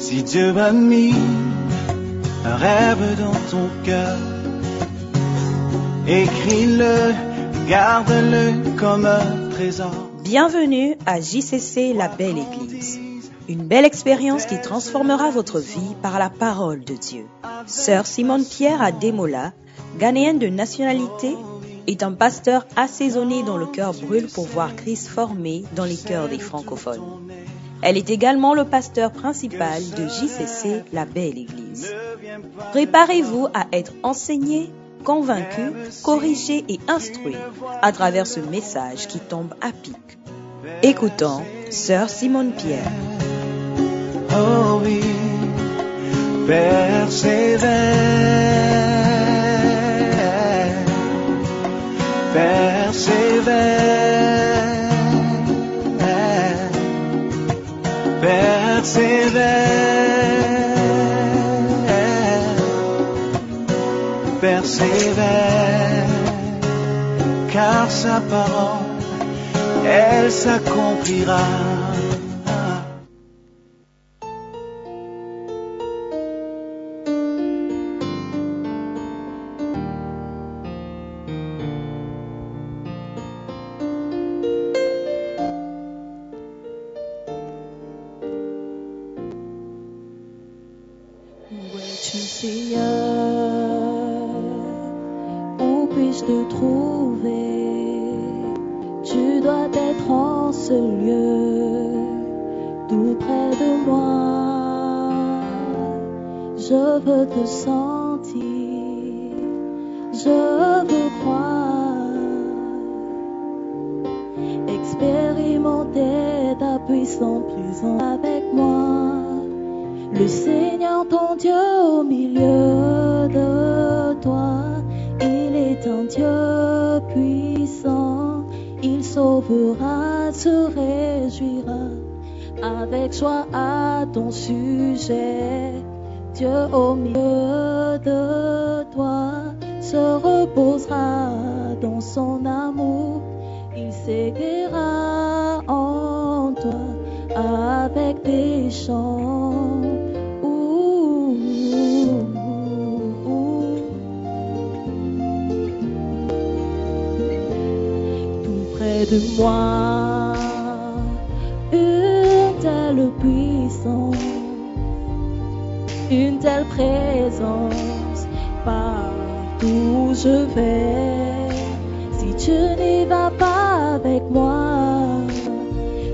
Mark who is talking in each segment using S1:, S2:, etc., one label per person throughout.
S1: Si Dieu a mis un rêve dans ton cœur, écris-le, garde-le comme un.
S2: Bienvenue à JCC La Belle Église. Une belle expérience qui transformera votre vie par la parole de Dieu. Sœur Simone Pierre Ademola, ghanéenne de nationalité, est un pasteur assaisonné dont le cœur brûle pour voir Christ formé dans les cœurs des francophones. Elle est également le pasteur principal de JCC La Belle Église. Préparez-vous à être enseigné, convaincu, corrigé et instruit à travers ce message qui tombe à pic. Écoutons Sœur Simone Pierre.
S1: Oh oui, persévère, persévère, persévère, persévère, car sa parole, elle s'accomplira.
S3: Tu dois être en ce lieu, tout près de moi. Je veux te sentir, je veux croire, expérimenter ta puissante présence avec moi. Le Seigneur ton Dieu au milieu de toi, il est un Dieu sauvera, se réjouira avec joie à ton sujet. Dieu au milieu de toi se reposera dans son amour, il s'écrira en toi avec des chants. De moi, une telle puissance, une telle présence, partout où je vais. Si tu n'y vas pas avec moi,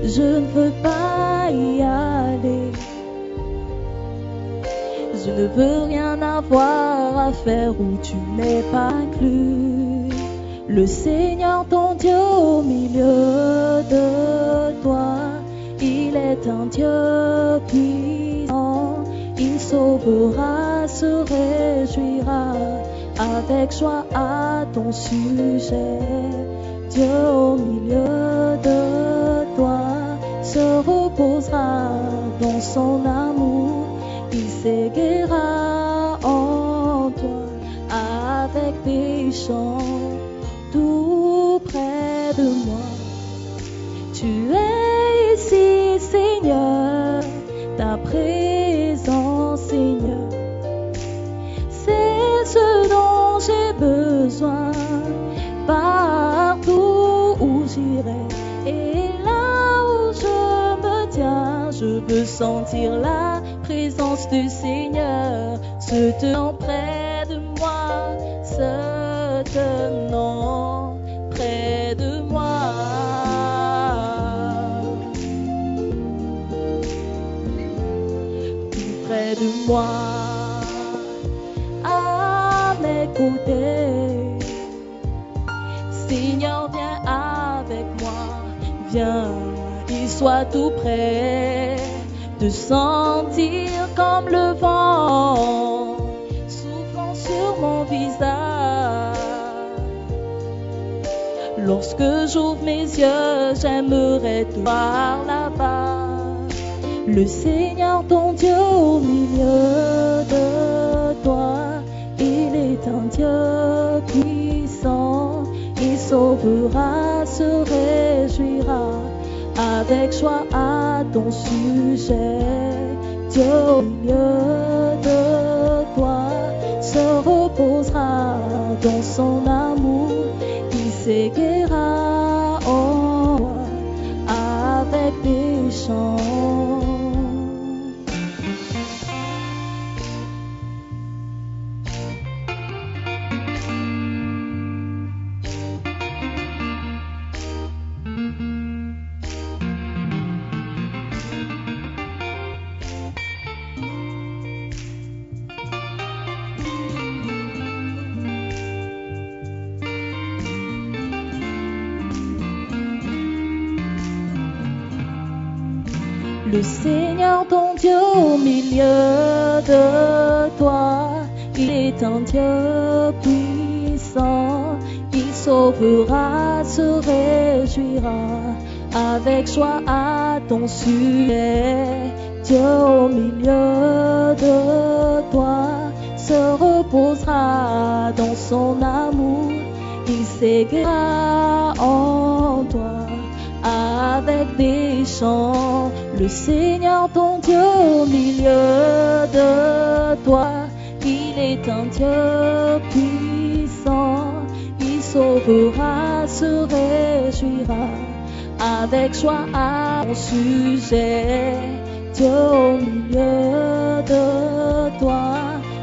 S3: je ne veux pas y aller. Je ne veux rien avoir à faire où tu n'es pas inclus. Le Seigneur ton Dieu au milieu de toi, il est un Dieu puissant. Il sauvera, se réjouira avec joie à ton sujet. Dieu au milieu de toi se reposera dans son amour. Il s'éguera en toi avec des sentir la présence du Seigneur se tenant près de moi, se tenant près de moi. Tout près de moi, à mes côtés. Seigneur, viens avec moi, viens, il soit tout près de sentir comme le vent soufflant sur mon visage. Lorsque j'ouvre mes yeux, j'aimerais te voir là-bas. Le Seigneur ton Dieu au milieu de toi, il est un Dieu puissant. Il sauvera, se réjouira avec joie à ton sujet. Dieu au milieu de toi se reposera dans son amour. Il s'éguera en toi avec des chants. Dieu puissant, il sauvera, se réjouira avec joie à ton sujet. Dieu au milieu de toi se reposera dans son amour, il s'éguera en toi avec des chants. Le Seigneur ton Dieu au milieu de toi, est un Dieu puissant. Il sauvera, se réjouira avec joie à ton sujet. Dieu au milieu de toi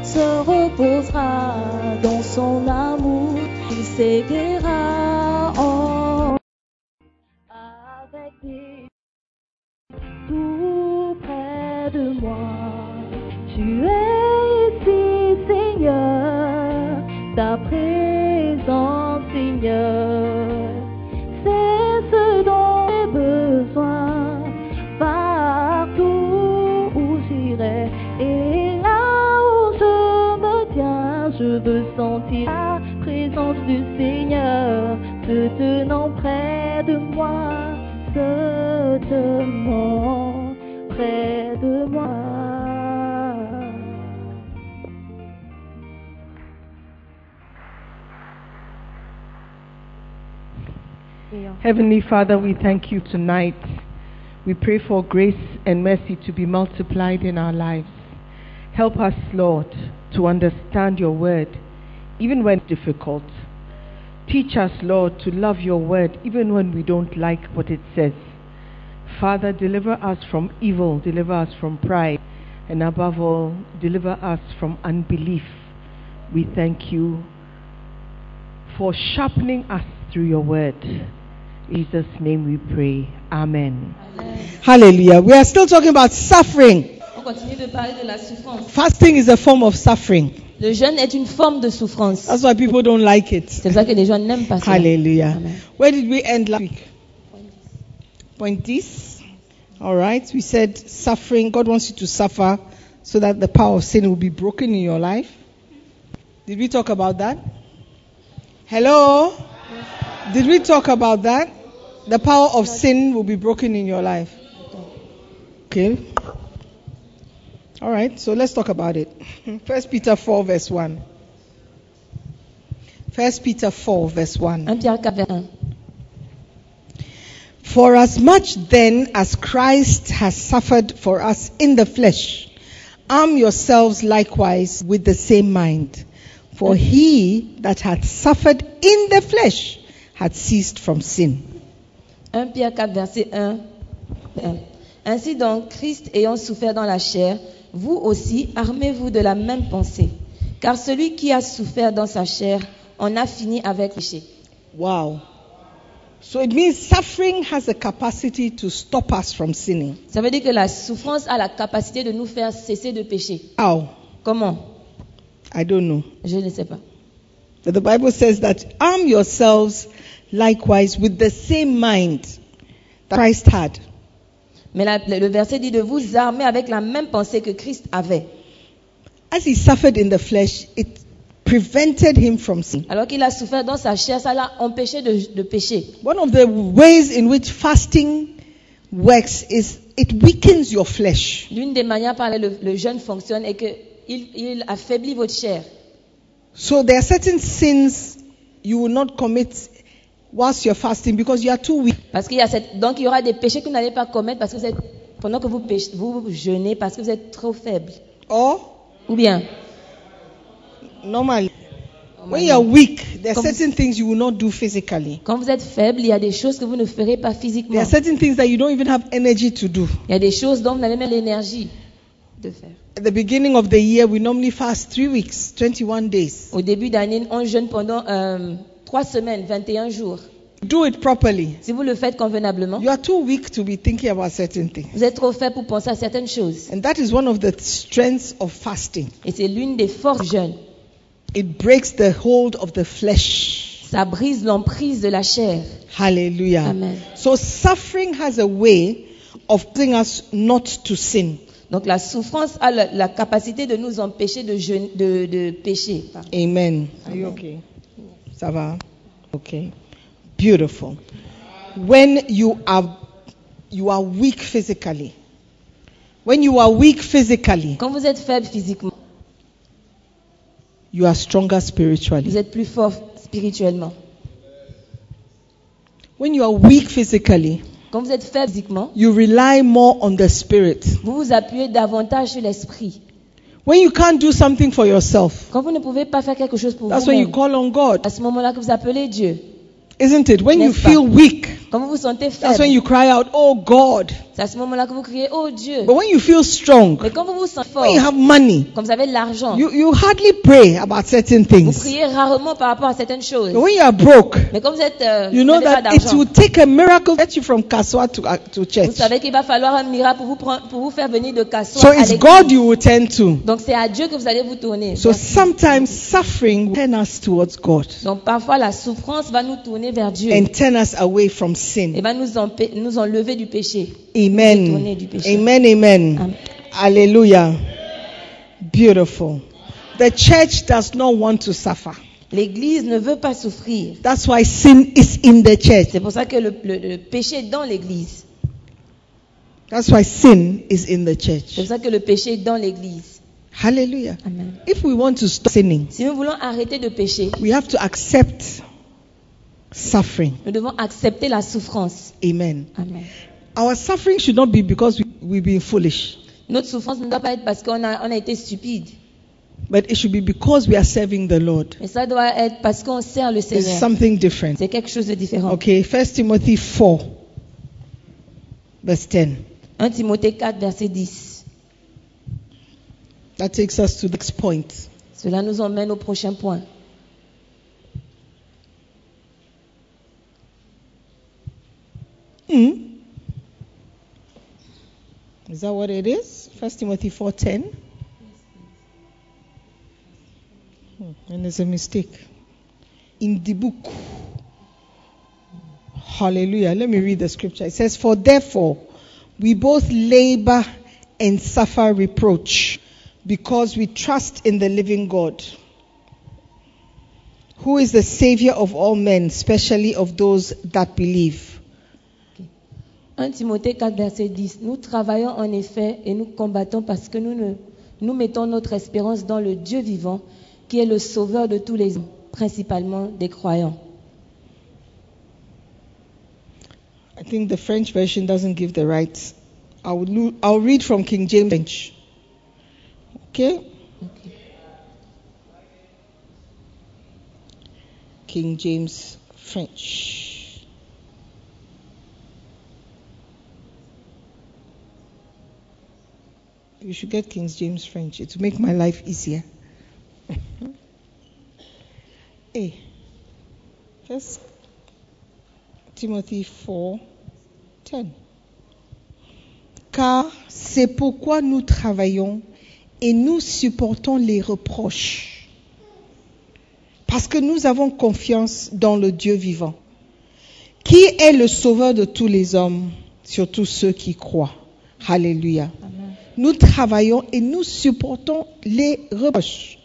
S3: se reposera dans son amour. Il s'éguera en avec des tout près de moi. Tu es ta présence, Seigneur. C'est ce dont j'ai besoin partout où j'irai et là où je me tiens, je veux sentir la présence du Seigneur se tenant près de moi, se
S4: Heavenly Father, we thank you tonight. We pray for grace and mercy to be multiplied in our lives. Help us, Lord, to understand your word, even when difficult. Teach us, Lord, to love your word, even when we don't like what it says. Father, deliver us from evil, deliver us from pride, and above all, deliver us from unbelief. We thank you for sharpening us through your word. In Jesus' name we pray. Amen.
S5: Hallelujah. We are still talking about suffering.
S6: On continue de parler de la souffrance.
S5: Fasting is a form of suffering.
S6: Le jeûne est une forme de souffrance.
S5: That's why people don't like it.
S6: C'est pour ça que les gens n'aiment pas ça.
S5: Hallelujah.
S6: Amen.
S5: Where did we end last week? Point this. All right. We said suffering. God wants you to suffer so that the power of sin will be broken in your life. Did we talk about that? Hello? Did we talk about that? The power of sin will be broken in your life. Okay. All right. So let's talk about it. First Peter 4 verse 1. First Peter 4 verse 1.
S6: 1 Pierre 4, verset 1.
S5: For as much then as Christ has suffered for us in the flesh, arm yourselves likewise with the same mind. For he that hath suffered in the flesh hath ceased from sin.
S6: 1 Pierre 4, verset 1. 1. Ainsi donc, Christ ayant souffert dans la chair, vous aussi armez-vous de la même pensée. Car celui qui a souffert dans sa chair en a fini avec le péché.
S5: Wow. So it means suffering has a capacity to stop us from sinning.
S6: Ça veut dire que la souffrance a la capacité de nous faire cesser de pécher.
S5: How?
S6: Comment?
S5: I don't know.
S6: Je ne sais pas.
S5: But the Bible says that arm yourselves likewise with the same mind that Christ had.
S6: Mais la- le verset dit de vous armer avec la même pensée que Christ avait.
S5: As he suffered in the flesh, it prevented him from sin.
S6: Alors qu'il a souffert dans sa chair, ça l'a empêché de, de pécher.
S5: One of the ways in which fasting works is it weakens your flesh.
S6: L'une des manières par lesquelles le, le jeûne fonctionne est qu'il il affaiblit votre chair.
S5: So there are certain sins you will not commit whilst you're fasting because you are too weak.
S6: Parce qu'il y a cette, donc il y aura des péchés que vous n'allez pas commettre parce que vous êtes pendant que vous, péchez- vous jeûnez parce que vous êtes trop faible.
S5: Or,
S6: Ou bien,
S5: normally, when you are weak, there are certain things you will not do physically.
S6: quand vous êtes faible, il y a des choses que vous ne ferez pas
S5: There
S6: physiquement.
S5: are certain things that you don't even have energy to do.
S6: Il y a des choses dont vous n'avez même l'énergie de faire.
S5: At the beginning of the year, we normally fast three weeks, 21 days.
S6: Au début d'année, on jeûne pendant euh, trois semaines, 21 jours.
S5: Do it properly.
S6: Si vous le faites convenablement,
S5: You are too weak to be thinking about certain things.
S6: vous êtes trop faible pour penser à certaines choses.
S5: And that is one of the strengths of fasting.
S6: Et c'est l'une des forces du jeûne.
S5: It breaks the hold of the flesh.
S6: Ça brise l'emprise de la chair.
S5: Hallelujah.
S6: Amen.
S5: So suffering has a way of telling us not to sin.
S6: Donc la souffrance a la, la capacité de nous empêcher de, jeûne- de, de pécher. pardon.
S5: Amen. Are you okay? Ça va? Okay. Beautiful. When you are you are weak physically. When you are weak physically,
S6: Quand vous êtes faible physiquement,
S5: you are stronger
S6: vous
S5: spiritually.
S6: êtes plus fort spirituellement.
S5: When you are weak physically,
S6: Quand vous êtes faible physiquement,
S5: you rely more on the spirit.
S6: vous vous appuyez davantage sur l'esprit.
S5: When you can't do something for yourself,
S6: Quand vous ne pouvez pas faire quelque chose pour
S5: that's when you
S6: vous-même,
S5: call on God,
S6: à ce moment-là que vous appelez Dieu.
S5: Isn't it? When you
S6: pas?
S5: feel weak,
S6: Quand vous vous sentez
S5: that's when you cry out, "Oh God."
S6: c'est à ce moment-là que vous criez Oh Dieu.
S5: But when you feel strong,
S6: Mais quand vous vous sentez
S5: when you have money,
S6: quand vous avez de l'argent,
S5: you, you hardly pray about certain
S6: vous
S5: things.
S6: priez rarement par rapport à certaines choses.
S5: But when you are broke,
S6: Mais quand vous êtes, euh,
S5: you
S6: vous
S5: know
S6: pas
S5: that it will take a miracle to get you from Kaswa to, uh, to
S6: vous
S5: church.
S6: savez qu'il va falloir un miracle pour vous, prendre- pour vous faire venir de Kassoua
S5: So
S6: à
S5: it's. God you will turn to.
S6: Donc c'est à Dieu que vous allez vous tourner.
S5: So sometimes suffering will turn us towards God
S6: Donc parfois la souffrance va nous tourner vers Dieu
S5: and turn us away from
S6: et
S5: sin.
S6: va nous, empê- nous enlever du péché.
S5: Amen.
S6: du péché.
S5: Amen. Amen.
S6: Amen.
S5: Hallelujah. Beautiful. The church does not want to suffer.
S6: L'église ne veut pas souffrir.
S5: That's why sin is in the church.
S6: C'est pour ça que le, le- le péché est dans l'église.
S5: That's why sin is in the
S6: C'est
S5: church.
S6: pour ça que le péché est dans l'église.
S5: Hallelujah.
S6: Amen.
S5: If we want to stop sinning,
S6: Si nous voulons arrêter de pécher,
S5: we have to accept suffering.
S6: nous devons accepter la souffrance.
S5: Amen.
S6: Amen.
S5: Our suffering should not be because we, we've been foolish,
S6: Notre souffrance ne doit pas être parce qu'on a, on a été stupide.
S5: but it should be because we are serving the Lord.
S6: Mais ça doit être parce qu'on sert le
S5: It's
S6: Seigneur.
S5: something different.
S6: C'est quelque chose de différent.
S5: Okay, First Timothy 4, verse 10.
S6: 1 Timothée 4, verset 10.
S5: That takes us to the next point.
S6: Cela nous emmène au prochain point.
S5: Hmm? Is that what it is? First Timothy 4:10. Hmm, And there's a mistake in the book. Hallelujah. Let me read the scripture. It says, "For therefore we both labor and suffer reproach, because we trust in the living God." Who is the Savior of all men, especially of those that believe?
S6: 1 Timothée 4, verset 10. Nous travaillons en effet et nous combattons parce que nous, ne- nous mettons notre espérance dans le Dieu vivant, qui est le sauveur de tous les hommes, principalement des croyants.
S5: I think the French version doesn't give the right. I'll, I'll read from King James French. Okay? King James French. You should get King James French. It will make my life easier. hey. First Timothy 4, 10. Car c'est pourquoi nous travaillons et nous supportons les reproches. Parce que nous avons confiance dans le Dieu vivant, qui est le sauveur de tous les hommes, surtout ceux qui croient. Alléluia. Nous travaillons et nous supportons les reproches.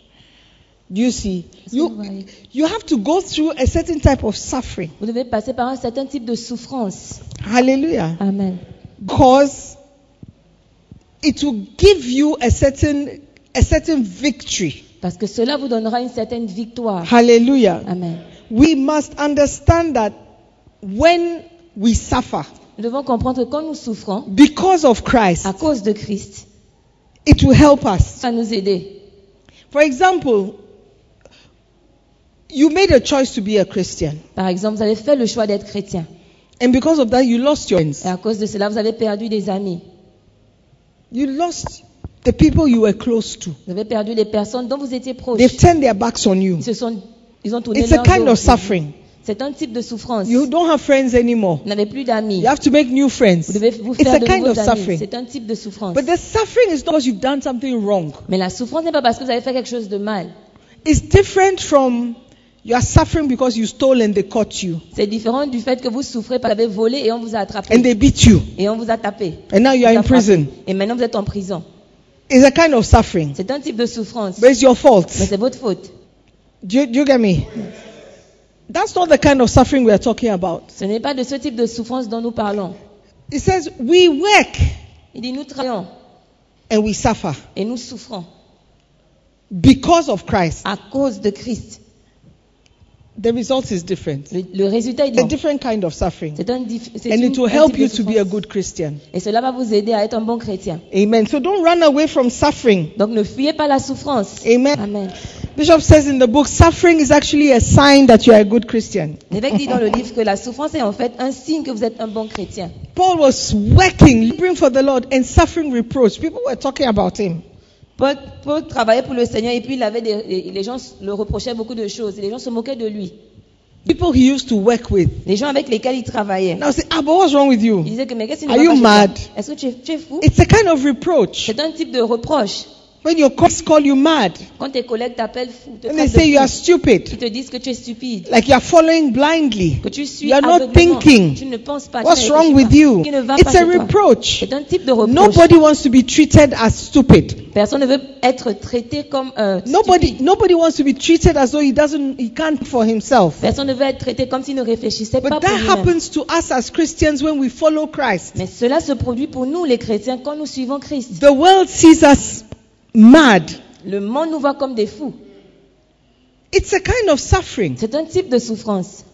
S5: You see? You, you have to go through a certain type of suffering.
S6: Vous devez passer par un certain type de souffrance.
S5: Hallelujah.
S6: Amen.
S5: Because it will give you a certain a certain victory.
S6: Parce que cela vous donnera une certaine victoire.
S5: Hallelujah.
S6: Amen.
S5: We must understand that when we suffer,
S6: Nous devons comprendre que quand nous souffrons,
S5: because of Christ,
S6: à cause de Christ,
S5: it will help us.
S6: ça nous aider.
S5: For example, you made a choice to be a Christian,
S6: Par exemple, vous avez fait le choix d'être chrétien.
S5: and because of that, you lost your friends.
S6: Et à cause de cela, vous avez perdu des amis.
S5: You lost the people you were close to.
S6: Vous avez perdu les personnes dont vous étiez proches.
S5: They've turned their backs on you.
S6: Ils se sont, ils ont tourné
S5: It's a
S6: leur
S5: kind
S6: dos.
S5: of suffering.
S6: C'est un type de souffrance.
S5: You don't have friends anymore.
S6: Vous n'avez plus d'amis.
S5: You have to make new friends.
S6: Vous devez vous
S5: It's
S6: faire
S5: a
S6: de
S5: kind
S6: nouveaux
S5: of
S6: amis.
S5: suffering.
S6: C'est un type de souffrance.
S5: But the suffering is not because you've done something wrong.
S6: Mais la souffrance n'est pas parce que vous avez fait quelque chose de mal.
S5: It's different from you are suffering because you stole and they caught you
S6: C'est différent du fait que vous souffrez parce que vous avez volé et on vous a attrapé.
S5: and they beat you
S6: Et on vous a tapé.
S5: and now you are in prison.
S6: Et maintenant vous êtes en prison.
S5: It's a kind of suffering,
S6: C'est un type de souffrance.
S5: but it's your fault.
S6: Mais c'est votre faute.
S5: Do you, do you get me? That's not the kind of suffering we are talking about.
S6: Ce n'est pas de ce type de souffrance dont nous parlons.
S5: It says we work
S6: Il dit nous travaillons
S5: and we suffer
S6: et nous souffrons
S5: because of Christ.
S6: à cause de Christ.
S5: The result is different.
S6: Le, le résultat est différent.
S5: A
S6: différent.
S5: kind of suffering.
S6: C'est un, dif- c'est
S5: And
S6: une-
S5: it will help you to be a good Christian.
S6: Et cela va vous aider à être un bon chrétien.
S5: Amen. So don't run away from suffering.
S6: Donc ne fuyez pas la souffrance.
S5: Amen.
S6: Amen.
S5: Bishop says in the book, suffering is actually a sign that you are a good Christian.
S6: L'évêque dit dans le livre que la souffrance est en fait un signe que vous êtes un bon chrétien.
S5: Paul was working, laboring for the Lord, and suffering reproach. People were talking about him.
S6: Paul, Paul travaillait pour le Seigneur et puis il avait des, les gens le reprochaient beaucoup de choses et les gens se moquaient de lui.
S5: People he used to work with.
S6: Les gens avec lesquels il travaillait.
S5: Now say, ah, but what's wrong with
S6: Il
S5: you?
S6: disait que mais qu'est-ce qui ne
S5: Are
S6: va
S5: you mad?
S6: Est-ce que tu es, tu es fou?
S5: It's a kind of reproach.
S6: C'est un type de reproche.
S5: When your colleagues call you mad,
S6: Quand tes collègues t'appellent fou, te
S5: and they say you are stupid,
S6: ils te disent que tu es stupide,
S5: like you are following blindly.
S6: que tu suis
S5: You are not
S6: aveuglément,
S5: thinking.
S6: tu ne penses pas. tu
S5: What's
S6: ne
S5: wrong
S6: réfléchis
S5: with
S6: pas.
S5: you?
S6: Qui ne va
S5: It's
S6: pas
S5: a
S6: chez toi.
S5: reproach.
S6: C'est un type de reproche.
S5: Nobody wants to be treated as stupid.
S6: Personne ne veut être traité comme euh,
S5: Nobody,
S6: stupide.
S5: nobody wants to be treated as though he doesn't, he can't for himself.
S6: Personne ne veut être traité comme s'il ne réfléchissait pas
S5: But
S6: pour
S5: that
S6: lui-même.
S5: happens to us as Christians when we follow Christ.
S6: Mais cela se produit pour nous les chrétiens quand nous suivons Christ.
S5: The world sees us mad.
S6: Le monde nous voit comme des fous.
S5: It's a kind of suffering.
S6: C'est un type de souffrance.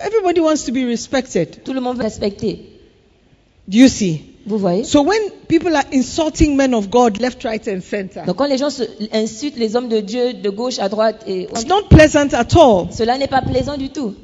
S5: Everybody wants to be respected.
S6: Tout le monde veut respecter.
S5: Do you see?
S6: Vous voyez?
S5: So when people are insulting men of God left, right, and center,
S6: Donc quand les gens insultent les hommes de Dieu de gauche à droite, et
S5: it's not pleasant at all.
S6: cela n'est pas plaisant du tout.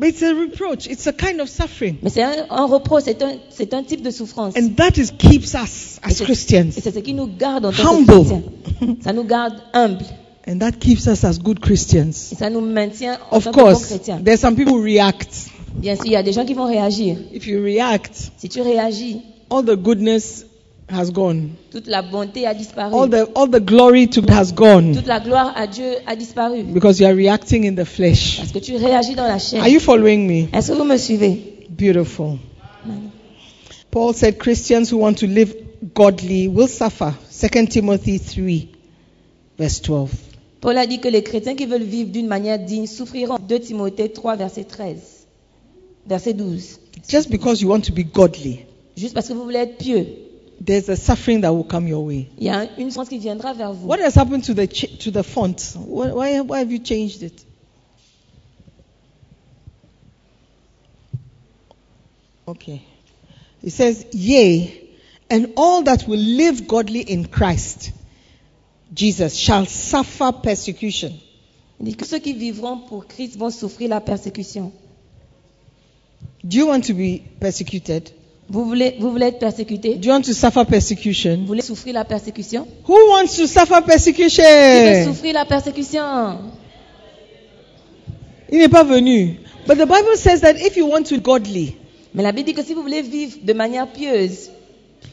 S5: But it's a reproach. It's a kind of suffering.
S6: Mais c'est un, un reproche, c'est un, c'est un type de souffrance.
S5: And that is keeps us as Christians.
S6: Et c'est ce qui nous garde en tant que
S5: Humble.
S6: chrétiens. Ça nous garde humbles.
S5: And that keeps us as good Christians.
S6: Et ça nous maintient en
S5: Of
S6: tant que bons
S5: course,
S6: chrétiens.
S5: there's some people who react.
S6: Bien sûr, il y a des gens qui vont réagir.
S5: If you react,
S6: Si tu réagis,
S5: all the goodness has gone.
S6: toute la bonté a disparu.
S5: All the all the glory to has gone
S6: Toute la gloire à Dieu a disparu.
S5: because you are reacting in the flesh.
S6: Parce que tu réagis dans la chair.
S5: Are you following me?
S6: Est-ce que vous me suivez
S5: Beautiful. Paul said Christians who want to live godly will suffer. 2 Timothy 3 verse 12.
S6: Paul a dit que les chrétiens qui veulent vivre d'une manière digne souffriront. 2 Timothée 3, verset 13. Verset 12.
S5: Just because you want to be godly,
S6: Juste parce que vous voulez être pieux,
S5: there's a suffering that will come your way.
S6: il y a une chance qui viendra vers vous.
S5: What has happened to the ch- to the font? Why, why, why have you changed it? Okay. It says, Yea, and all that will live godly in Christ Jesus shall suffer persecution.
S6: Il dit que ceux qui vivront pour Christ vont souffrir la persécution.
S5: Do you want to be persecuted?
S6: Vous voulez, vous voulez être persécuté?
S5: Do you want to suffer
S6: Vous
S5: persecution?
S6: voulez souffrir la persécution?
S5: Who wants to suffer
S6: Qui veut
S5: persecution?
S6: souffrir la persécution
S5: Il n'est pas venu. But the Bible says that if you want to be godly,
S6: Mais la Bible dit que si vous voulez vivre de manière pieuse,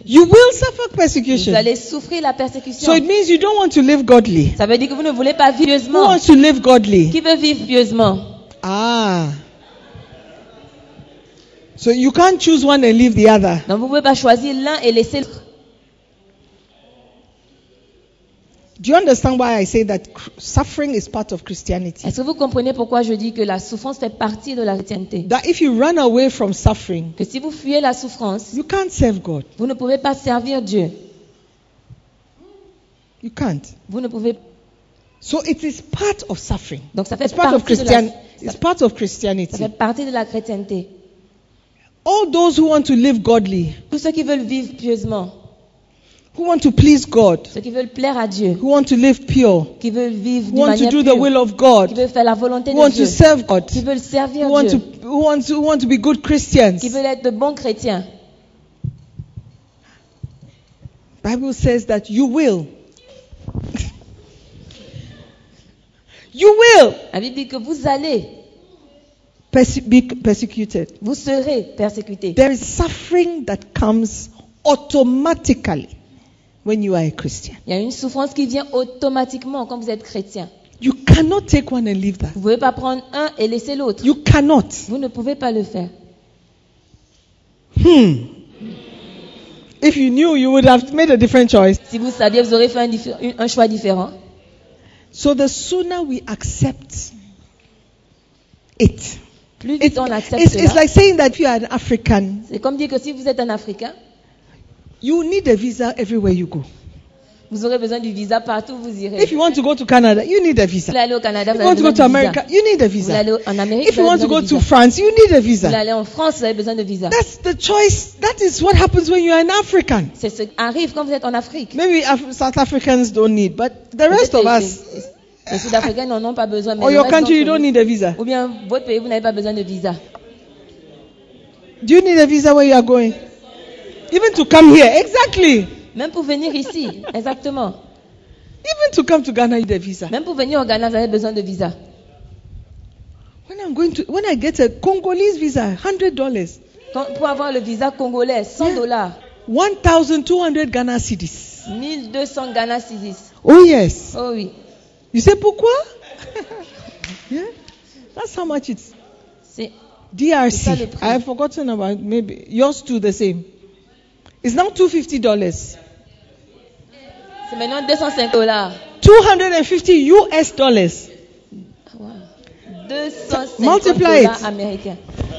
S5: you will suffer persecution.
S6: vous allez souffrir la
S5: So
S6: persécution.
S5: it means you don't want to live godly.
S6: Ça veut dire que vous ne voulez pas vivre
S5: Who
S6: pieusement.
S5: wants to live godly?
S6: Qui veut vivre pieusement?
S5: Ah. So you can't choose one and leave the other.
S6: Donc vous ne pouvez pas choisir l'un et laisser l'autre.
S5: Do you understand why I say that suffering is part of Christianity?
S6: Est-ce que vous comprenez pourquoi je dis que la souffrance fait partie de la chrétienté?
S5: That if you run away from suffering,
S6: Que si vous fuyez la souffrance,
S5: you can't serve God.
S6: vous ne pouvez pas servir Dieu.
S5: You can't.
S6: Vous ne pouvez
S5: So it is part of suffering.
S6: Donc ça fait
S5: It's part of
S6: partie de
S5: Christian.
S6: la,
S5: It's
S6: ça,
S5: part of
S6: ça
S5: Christianity.
S6: fait partie de la chrétienté.
S5: All those who want to live godly,
S6: Tous ceux qui veulent vivre pieusement,
S5: who want to please God,
S6: ceux qui veulent plaire à Dieu,
S5: who want to live pure,
S6: qui veulent vivre
S5: who
S6: d'une
S5: want to
S6: manière
S5: do the
S6: pure,
S5: will of
S6: qui
S5: God,
S6: veulent faire la volonté
S5: who
S6: de
S5: want to serve God,
S6: qui veulent servir
S5: who want
S6: Dieu,
S5: to, who want to, who want to be good Christians.
S6: qui veulent être de bons chrétiens.
S5: Bible says that you will. you will.
S6: La Bible dit que vous allez,
S5: perse- be persecuted.
S6: vous serez persécutés.
S5: There is suffering that comes automatically when you are a Christian.
S6: Il y a une souffrance qui vient automatiquement quand vous êtes chrétien.
S5: You cannot take one and leave that.
S6: Vous ne pouvez pas prendre un et laisser l'autre.
S5: You cannot.
S6: Vous ne pouvez pas le faire.
S5: Hmm. If you knew, you would have made a different choice.
S6: Si vous saviez, vous aurez fait un, diffé- un- un choix différent.
S5: So the sooner we accept it,
S6: Plus
S5: it's,
S6: vite on accepte
S5: it's, it's
S6: cela.
S5: like saying that you are an African.
S6: C'est comme dire que si vous êtes un Africain,
S5: You need a visa everywhere you go.
S6: vous aurez besoin du visa partout où vous irez.
S5: If you want to go to Canada, you need a
S6: Vous
S5: visa.
S6: voulez aller au Canada,
S5: If
S6: vous
S5: you
S6: avez
S5: want to go
S6: besoin
S5: to
S6: de
S5: America,
S6: visa.
S5: you need a
S6: Vous voulez
S5: visa.
S6: aller en Amérique,
S5: If
S6: vous
S5: you
S6: avez
S5: want to go
S6: de
S5: to
S6: visa.
S5: France, you need a
S6: Vous voulez
S5: visa.
S6: aller en France, vous avez besoin de visa.
S5: That's the choice. That is what happens when you are an African.
S6: C'est ce qui arrive quand vous êtes en Afrique.
S5: Maybe Af- South Africans don't need, but the rest of us,
S6: Les Sud-Africains n'en ont pas besoin. Mais
S5: oh,
S6: or
S5: your country, you don't need a visa.
S6: Ou bien votre pays, vous n'avez pas besoin de visa.
S5: Do you need a visa where you are going? Even to come here, exactly.
S6: Même pour venir ici, exactement.
S5: Even to come to Ghana, you need a visa.
S6: Même pour venir au Ghana, vous avez besoin de visa.
S5: When I'm going to, when I get a Congolese visa, hundred dollars,
S6: pour avoir le visa congolais, 100 dollars,
S5: two hundred Ghana cedis.
S6: 1200 Ghana cedis.
S5: Oh yes.
S6: Oh oui.
S5: You say pourquoi? yeah, that's how much it's.
S6: C'est C'est ça le
S5: DRC. I've forgotten about maybe yours too the same. It's now two fifty dollars.
S6: c'est maintenant 205 dollars.
S5: Two hundred and fifty US dollars.
S6: Ah, wow. 250
S5: Multiply it.
S6: dollars américains.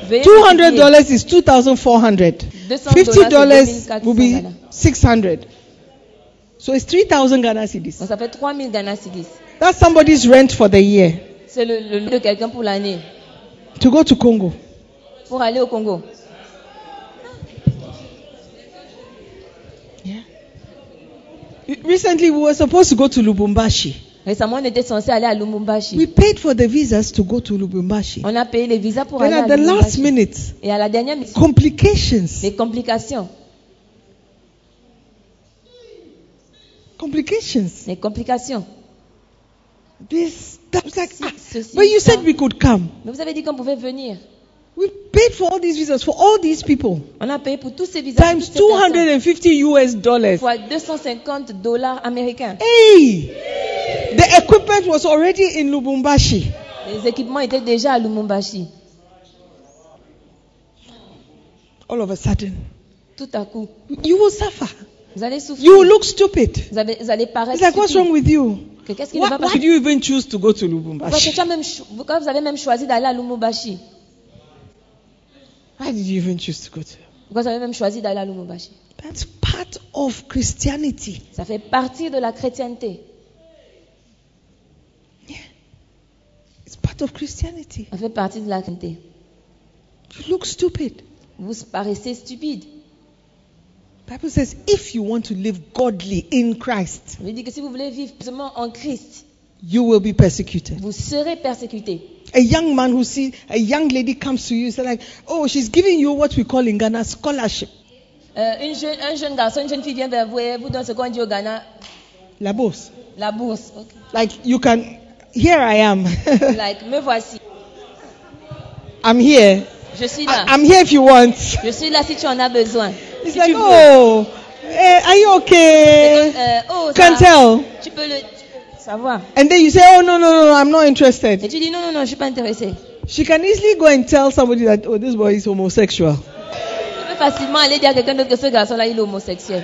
S6: Veuillez
S5: Two hundred dollars is two thousand four hundred.
S6: 200
S5: Fifty
S6: dollars,
S5: dollars will be six hundred. So it's three thousand Ghana cedis.
S6: Donc ça fait 3000 Ghana cedis.
S5: That's somebody's rent for the year
S6: C'est le, le nom de quelqu'un pour l'année.
S5: to go to Congo.
S6: Pour aller au Congo.
S5: Yeah. Recently, we were supposed to go to Lubumbashi.
S6: Récemment, on était censé aller à Lumumbashi.
S5: We paid for the visas to go to Lubumbashi.
S6: On a payé les visas pour
S5: Then
S6: aller
S5: at
S6: à
S5: the last
S6: Lumumbashi.
S5: minute,
S6: Et à la dernière minute,
S5: complications.
S6: les complications.
S5: Complications.
S6: Les complications.
S5: This, that was like, ah, but you said we could come.
S6: Mais vous avez dit qu'on pouvait venir.
S5: We paid for all these visas for all these people
S6: On a payé pour tous ces visas.
S5: times
S6: ces
S5: 250 US dollars.
S6: Fois 250 dollars américains.
S5: Hey, the equipment was already in Lubumbashi.
S6: Les équipements étaient déjà à Lumumbashi.
S5: All of a sudden,
S6: Tout à coup,
S5: you will suffer.
S6: vous allez souffrir.
S5: You will look stupid.
S6: Vous, avez- vous allez paraître
S5: It's like, what's wrong with you?
S6: Que Qu'est-ce qui ne
S5: Why,
S6: va pas
S5: why did you even choose to go to
S6: Pourquoi,
S5: Lubumbashi?
S6: tu as même cho- pourquoi vous avez même choisi d'aller à Lumumbashi
S5: Why did you even choose to go to?
S6: Pourquoi vous avez même choisi d'aller à Lumumbashi
S5: That's part of Christianity.
S6: Ça fait partie de la chrétienté.
S5: It's part of Christianity.
S6: Ça fait partie de la chrétienté.
S5: You look stupid.
S6: Vous paraissez stupide.
S5: Bible says if you want to live godly in Christ,
S6: Je que si vous voulez vivre seulement en Christ,
S5: you will be persecuted.
S6: vous serez persécuté.
S5: A young man who see a young lady comes to you, say like, oh, she's giving you what we call in Ghana scholarship.
S6: Euh, une jeune, un jeune garçon, une jeune fille vient vers vous et vous donne ce qu'on dit au Ghana,
S5: La bourse.
S6: la bourse. Ok.
S5: Like you can, here I am.
S6: Like, me voici.
S5: I'm here.
S6: Je suis là.
S5: I, am here if you want.
S6: Je suis là si tu en as besoin.
S5: It's
S6: Si
S5: like,
S6: tu veux.
S5: oh, eh, are you okay?
S6: euh, oh, ça
S5: Can't tell.
S6: Tu peux le tu peux savoir.
S5: And then you say, oh, no, no, no, no, I'm not
S6: Et
S5: interested.
S6: tu dis non, non, non, je suis pas intéressé.
S5: She can easily go and tell somebody that, oh, this boy is homosexual.
S6: Tu peux facilement aller dire à quelqu'un d'autre que ce garçon-là, il est homosexuel.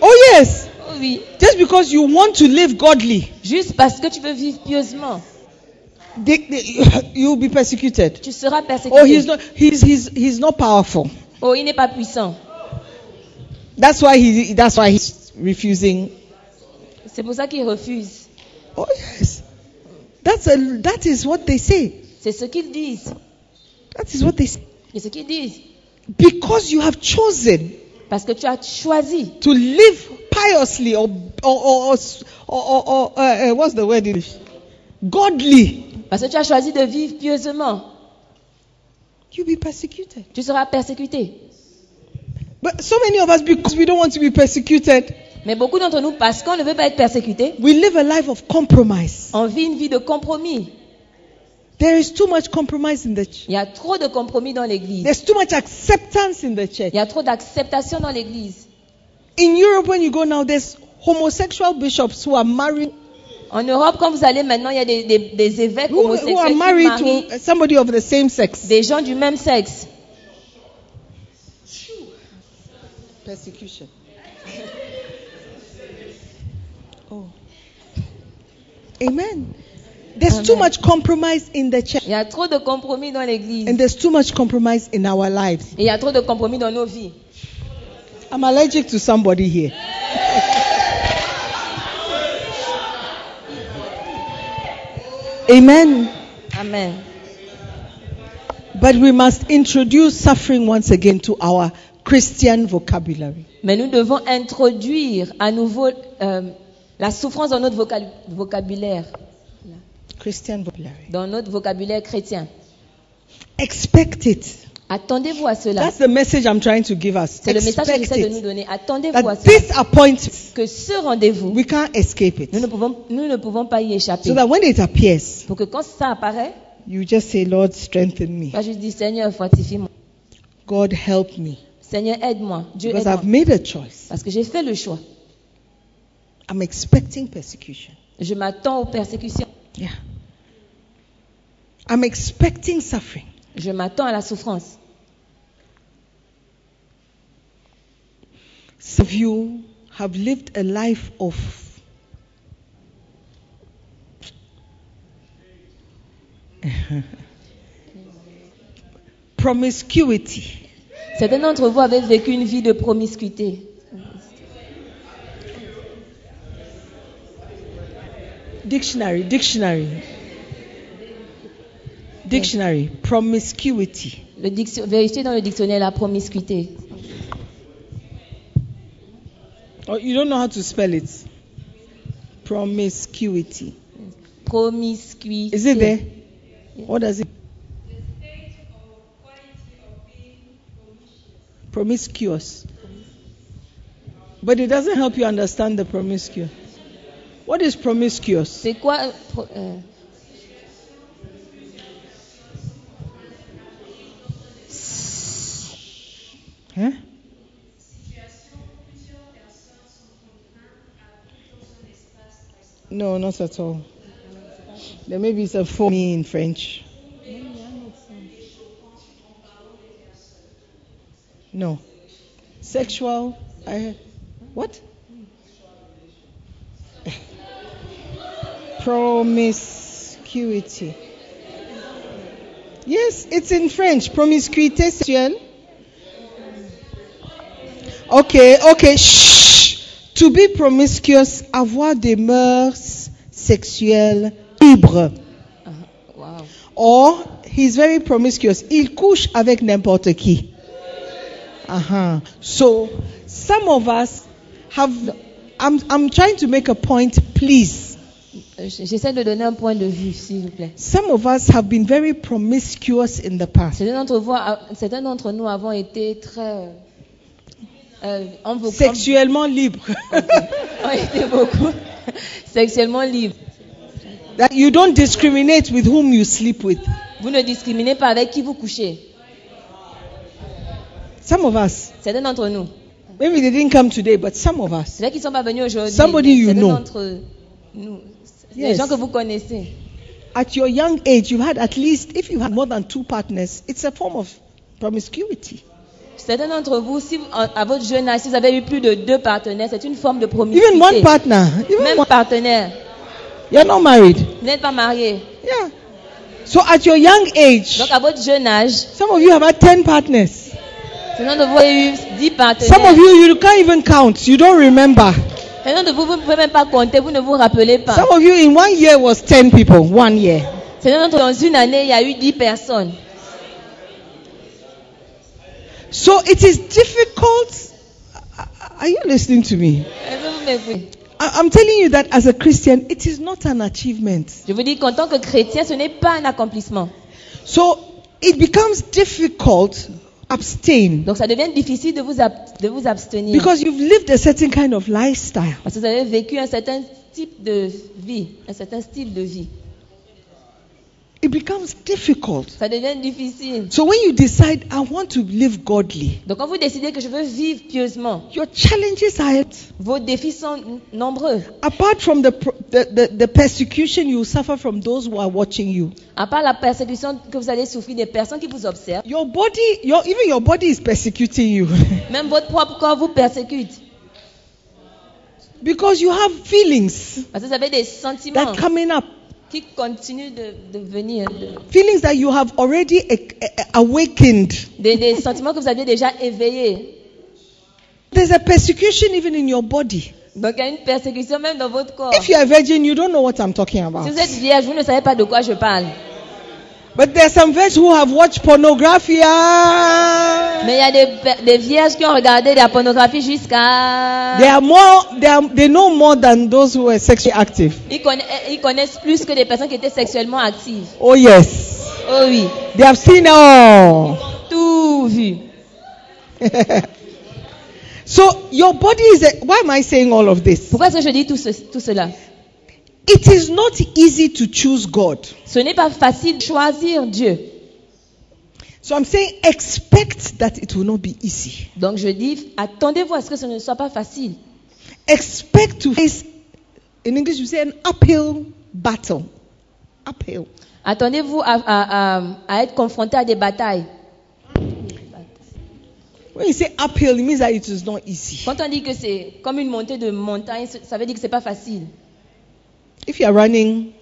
S5: Oh, yes.
S6: Oh oui.
S5: Just because you want to live godly,
S6: Juste parce que tu veux vivre pieusement,
S5: they, they, you'll be persecuted.
S6: tu seras persécuté.
S5: Oh, he's not, he's, he's, he's not powerful.
S6: Oh, il n'est pas puissant.
S5: That's why he, that's why he's refusing.
S6: C'est pour ça qu'il refuse.
S5: Oh, yes. That's a, that is what they say.
S6: C'est ce qu'ils disent.
S5: That is what they say.
S6: C'est ce qu'ils disent.
S5: because you have chosen
S6: Parce que tu as choisi
S5: to live piously or or or, or, or, uh, uh, what's the word in English? Godly,
S6: Parce que tu as choisi de vivre pieusement.
S5: you'll be persecuted.
S6: Tu seras persécuté.
S5: But so many of us, because we don't want to be persecuted,
S6: Mais beaucoup d'entre nous, parce qu'on ne veut pas être persécuté,
S5: we live a life of compromise.
S6: on vit une vie de compromis.
S5: There is too much compromise in the church.
S6: Il y a trop de compromis dans l'église.
S5: There's too much acceptance in the church.
S6: Il y a trop d'acceptation dans l'église.
S5: In Europe, when you go now, there's homosexual bishops who are married,
S6: En Europe, quand vous allez maintenant, il y a des, des, des évêques
S5: who, who are
S6: qui
S5: married
S6: marient
S5: to somebody of the same sex.
S6: des gens du même sexe.
S5: Persecution. Oh. Amen. There's too much compromise in the church,
S6: Il y a trop de compromis dans l'église.
S5: and there's too much compromise in our lives.
S6: Et il y a trop de compromis dans nos vies.
S5: I'm allergic to somebody here. Amen.
S6: Amen.
S5: But we must introduce suffering once again to our Christian vocabulary.
S6: Mais nous devons introduire à nouveau euh, la souffrance dans notre voca- vocabulaire,
S5: Christian vocabulary.
S6: dans notre vocabulaire chrétien.
S5: Expect it.
S6: Attendez-vous à cela.
S5: That's the message I'm trying to give us.
S6: C'est le message que j'essaie de nous
S5: it.
S6: donner. Attendez-vous à cela.
S5: this appointment,
S6: Que ce rendez-vous,
S5: we can't escape
S6: nous ne
S5: it.
S6: pouvons, nous ne pouvons pas y échapper.
S5: So that when it appears,
S6: Pour que quand ça apparaît,
S5: you just say, Lord, strengthen me.
S6: moi je dis Seigneur, fortifie-moi.
S5: God, help me.
S6: Seigneur, aide-moi. Dieu,
S5: Because
S6: aide-moi.
S5: I've made a choice.
S6: Parce que j'ai fait le choix.
S5: I'm expecting persecution.
S6: Je m'attends aux persécutions.
S5: Yeah. I'm expecting suffering.
S6: Je m'attends à la souffrance.
S5: Some of you have lived a life of promiscuity.
S6: Certains d'entre vous avaient vécu une vie de promiscuité.
S5: Dictionary, dictionary. Dictionary, promiscuity.
S6: Le diction- vérifiez dans le dictionnaire la promiscuité.
S5: Oh, you don't know how to spell it. Promiscuity.
S6: Promiscuité.
S5: Is it there? What does it? Promiscuous. But it doesn't help you understand the promiscuous. What is promiscuous?
S6: C'est quoi euh,
S5: Huh? No, not at all. There may be some for me in French. No. Sexual. I what? Promiscuity. Yes, it's in French. Promiscuité sexuelle. Okay, okay. Shh. To be promiscuous, avoir des mœurs sexuelles libres. Uh-huh.
S6: wow.
S5: Or, he's very promiscuous. Il couche avec n'importe qui. Uh-huh. So, some of us have. I'm, I'm trying to make a point, please.
S6: Euh, J'essaie de donner un point de vue, s'il vous plaît.
S5: Some of us have been very promiscuous in the past.
S6: Certains d'entre vous, a- certains d'entre nous avons été très. Euh, beaucoup,
S5: Sexuellement libres.
S6: ont été beaucoup sexuellement libres.
S5: that you don't discriminate with whom you sleep with.
S6: Vous ne discriminez pas avec qui vous couchez.
S5: Some of us.
S6: Certains d'entre nous.
S5: Maybe they didn't come today, but some of us.
S6: Qu'ils ne sont pas venus aujourd'hui.
S5: Somebody you know.
S6: d'entre nous.
S5: Yes.
S6: Les gens que vous connaissez.
S5: At your young age, you've had at least, if you had more than two partners, it's a form of promiscuity.
S6: Certains d'entre vous, si vous- à votre jeune âge, si vous avez eu plus de deux partenaires, c'est une forme de promiscuité.
S5: Even one partner. Even
S6: Même
S5: one,
S6: partenaire.
S5: you're not married.
S6: Vous n'êtes pas marié.
S5: Yeah. So at your young age,
S6: Donc à votre jeune âge,
S5: some of you have had 10 partners.
S6: Certains de vous eu dix
S5: Some of you, you can't even count. You don't remember.
S6: Certains de vous, vous ne pouvez même pas compter, vous ne vous rappelez pas.
S5: Some of you in one year was 10 people. One year.
S6: Certains d'entre dans une année, il y a eu dix personnes.
S5: So it is difficult. Are you listening to me?
S6: Est-ce que vous m'écoutez
S5: I- I'm telling you that as a Christian, it is not an achievement.
S6: Je vous dis qu'en tant que chrétien, ce n'est pas un accomplissement.
S5: So it becomes difficult abstain
S6: Donc ça devient difficile de vous, de vous abstenir.
S5: because you've lived a certain kind of lifestyle.
S6: Parce que vous avez vécu un certain type de vie, un certain style de vie.
S5: It becomes difficult.
S6: Ça devient difficile.
S5: So when you decide, I want to live godly,
S6: Donc quand vous décidez que je veux vivre pieusement,
S5: your challenges are
S6: vos défis sont nombreux.
S5: apart from the, the, the, the persecution you suffer from those who are watching you.
S6: À part la persécution que vous allez souffrir des personnes qui vous observent,
S5: Your body, your, even your body is persecuting you
S6: même votre propre corps vous persécute.
S5: because you have feelings
S6: Parce que vous avez des sentiments
S5: that coming up,
S6: qui continuent de, de venir. de-
S5: feelings that you have already a- a- awakened.
S6: des, des sentiments que vous aviez déjà éveillés.
S5: There's a persecution even in your body.
S6: Donc il y a une persécution même dans votre corps.
S5: If you are a virgin, you don't know what I'm talking about.
S6: vous êtes vierge, vous ne savez pas de quoi je parle.
S5: But there are some virgins who have watched pornography. ah.
S6: Mais il y a des, des vierges qui ont regardé de la pornographie jusqu'à...
S5: They are more. They are. They know more than those who are sexually active.
S6: Ils, conna- ils connaissent plus que des personnes qui étaient sexuellement actives.
S5: Oh yes,
S6: Oh oui,
S5: they have seen all.
S6: tout vu.
S5: so your body is. A, why am I saying all of this?
S6: Pourquoi est-ce que je dis tout, ce- tout cela?
S5: It is not easy to choose God.
S6: Ce n'est pas facile de choisir Dieu.
S5: So I'm saying expect that it will not be easy.
S6: Donc je dis, attendez-vous à ce que ce ne soit pas facile.
S5: Expect to face. In English, you say an uphill battle. Uphill.
S6: Attendez-vous à, à- à- à être confronté à des batailles.
S5: When you say uphill, it means that it is not easy.
S6: Quand on dit que c'est comme une montée de montagne, ça veut dire que c'est pas facile.
S5: If you are running,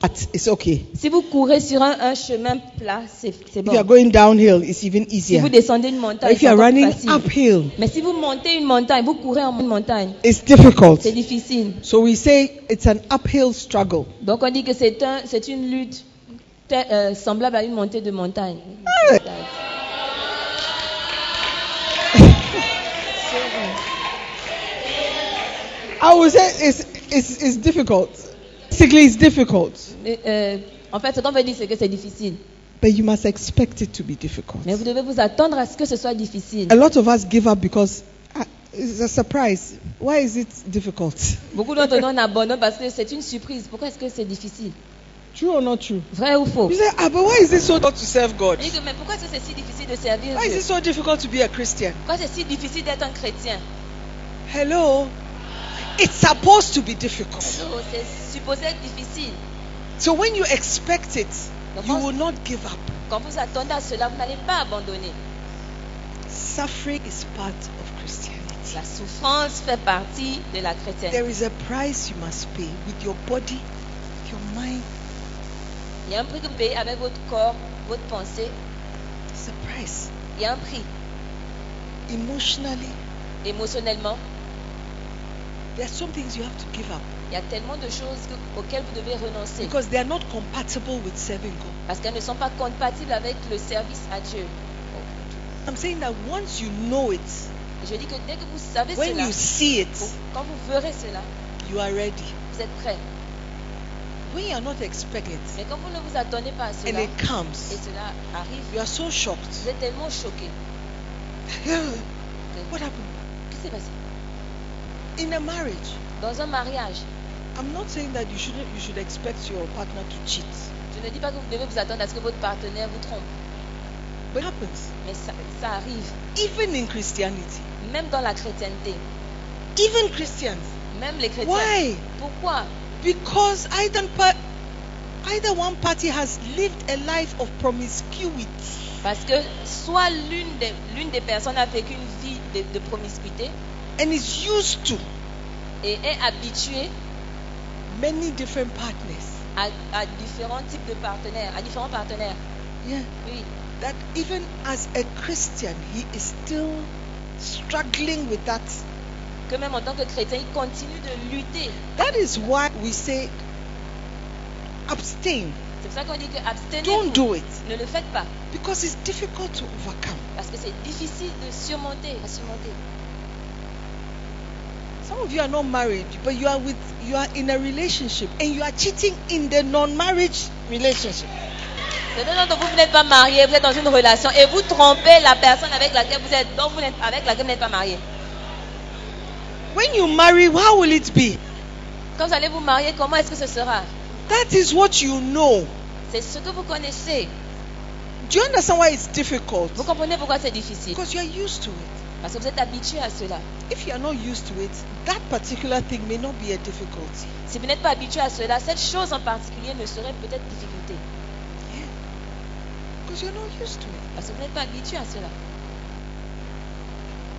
S5: but it's okay.
S6: Si vous courez sur un, un chemin plat, c'est c'est
S5: If
S6: bon.
S5: you are going downhill, it's even
S6: Si
S5: easier.
S6: vous descendez une montagne,
S5: if
S6: c'est
S5: you are
S6: encore plus
S5: running
S6: facile.
S5: uphill,
S6: Mais si vous montez une montagne, vous courez en montagne,
S5: it's difficult.
S6: c'est difficile.
S5: So we say it's an uphill struggle.
S6: Donc on dit que c'est un, c'est une lutte te- euh, semblable à une montée de montagne.
S5: I would say it's, it's, it's difficult. Basically, it's difficult.
S6: Mais, euh, en fait, ce qu'on veut dire, c'est que c'est difficile.
S5: But you must expect it to be difficult.
S6: Mais vous devez vous attendre à ce que ce soit difficile.
S5: A lot of us give up because ah, it's a surprise. Why is it difficult?
S6: Beaucoup d'entre nous en abandonnent parce que c'est une surprise. Pourquoi est-ce que c'est difficile?
S5: True or not true?
S6: Vrai ou faux?
S5: You say, ah, but why is it so difficult to serve God?
S6: Dit mais pourquoi est-ce que c'est si difficile de servir
S5: Why is
S6: Dieu?
S5: it so difficult to be a Christian?
S6: Pourquoi c'est si difficile d'être un chrétien?
S5: Hello? It's supposed to be difficult.
S6: Non, C'est supposé être difficile.
S5: So when you expect it, you will not give up.
S6: Quand vous attendez à cela, vous n'allez pas abandonner.
S5: Suffering is part of Christianity.
S6: La souffrance fait partie de la chrétienne.
S5: There is a price you must pay with your body, your mind.
S6: Il y a un prix que vous payez avec votre corps, votre pensée.
S5: It's a price.
S6: Il y a un prix
S5: Emotionally,
S6: émotionnellement.
S5: There are some things you have to give up
S6: Il y a tellement de choses que- auxquelles vous devez renoncer
S5: because they are not compatible with serving God.
S6: parce qu'elles ne sont pas compatibles avec le service à Dieu.
S5: I'm saying that once you know it,
S6: Je dis que dès que vous savez
S5: when
S6: cela,
S5: you see it,
S6: vous- quand vous verrez cela,
S5: you are ready.
S6: vous êtes prêt.
S5: When you are not expecting it
S6: Mais quand vous ne vous attendez pas à
S5: and
S6: cela, et cela arrive,
S5: you are so
S6: vous êtes tellement choqué.
S5: what happened?
S6: Qu'est-ce qui s'est passé?
S5: In a marriage,
S6: Dans un mariage,
S5: I'm not saying that you shouldn't you should expect your partner to cheat.
S6: je ne dis pas que vous devez vous attendre à ce que votre partenaire vous trompe,
S5: But it happens.
S6: mais ça, ça arrive.
S5: Even in Christianity.
S6: Même dans la chrétienté,
S5: Even Christians.
S6: même les chrétiens.
S5: Why?
S6: Pourquoi?
S5: Because either, pa- either one party has lived a life of promiscuity
S6: Parce que soit l'une des, l'une des personnes a vécu une vie de, de promiscuité
S5: and is used to
S6: et est habituée
S5: many different partners.
S6: à, à différents types de partenaires, à différents partenaires.
S5: Yeah.
S6: Oui.
S5: That even as a Christian, he is still struggling with that.
S6: Que même en tant que chrétien, il continue de lutter.
S5: That is why we say abstain.
S6: C'est C'est pour ça qu'on dit que abstenez
S5: Don't do it
S6: Ne le faites pas.
S5: because it's difficult to overcome.
S6: Parce que c'est difficile de surmonter, à surmonter.
S5: Some of you are not married, but you are with you are in a relationship and you are cheating in the non-marriage relationship.
S6: Certains d'entre vous, vous n'êtes pas mariés, vous êtes dans une relation et vous trompez la personne avec laquelle vous êtes, donc vous n'êtes, avec laquelle vous n'êtes pas marié.
S5: When you marry, how will it be?
S6: Quand vous allez vous marier, comment est-ce que ce sera?
S5: That is what you know.
S6: C'est ce que vous connaissez.
S5: Do you understand why it's difficult?
S6: Vous comprenez pourquoi c'est difficile?
S5: Because you are used to it.
S6: Parce que vous êtes habitué à cela.
S5: If you are not used to it, that particular thing may not be a difficulty.
S6: Si vous n'êtes pas habitué à cela, cette chose en particulier ne serait peut-être difficulté.
S5: Because you're not used to it.
S6: Parce que vous n'êtes pas habitué à cela.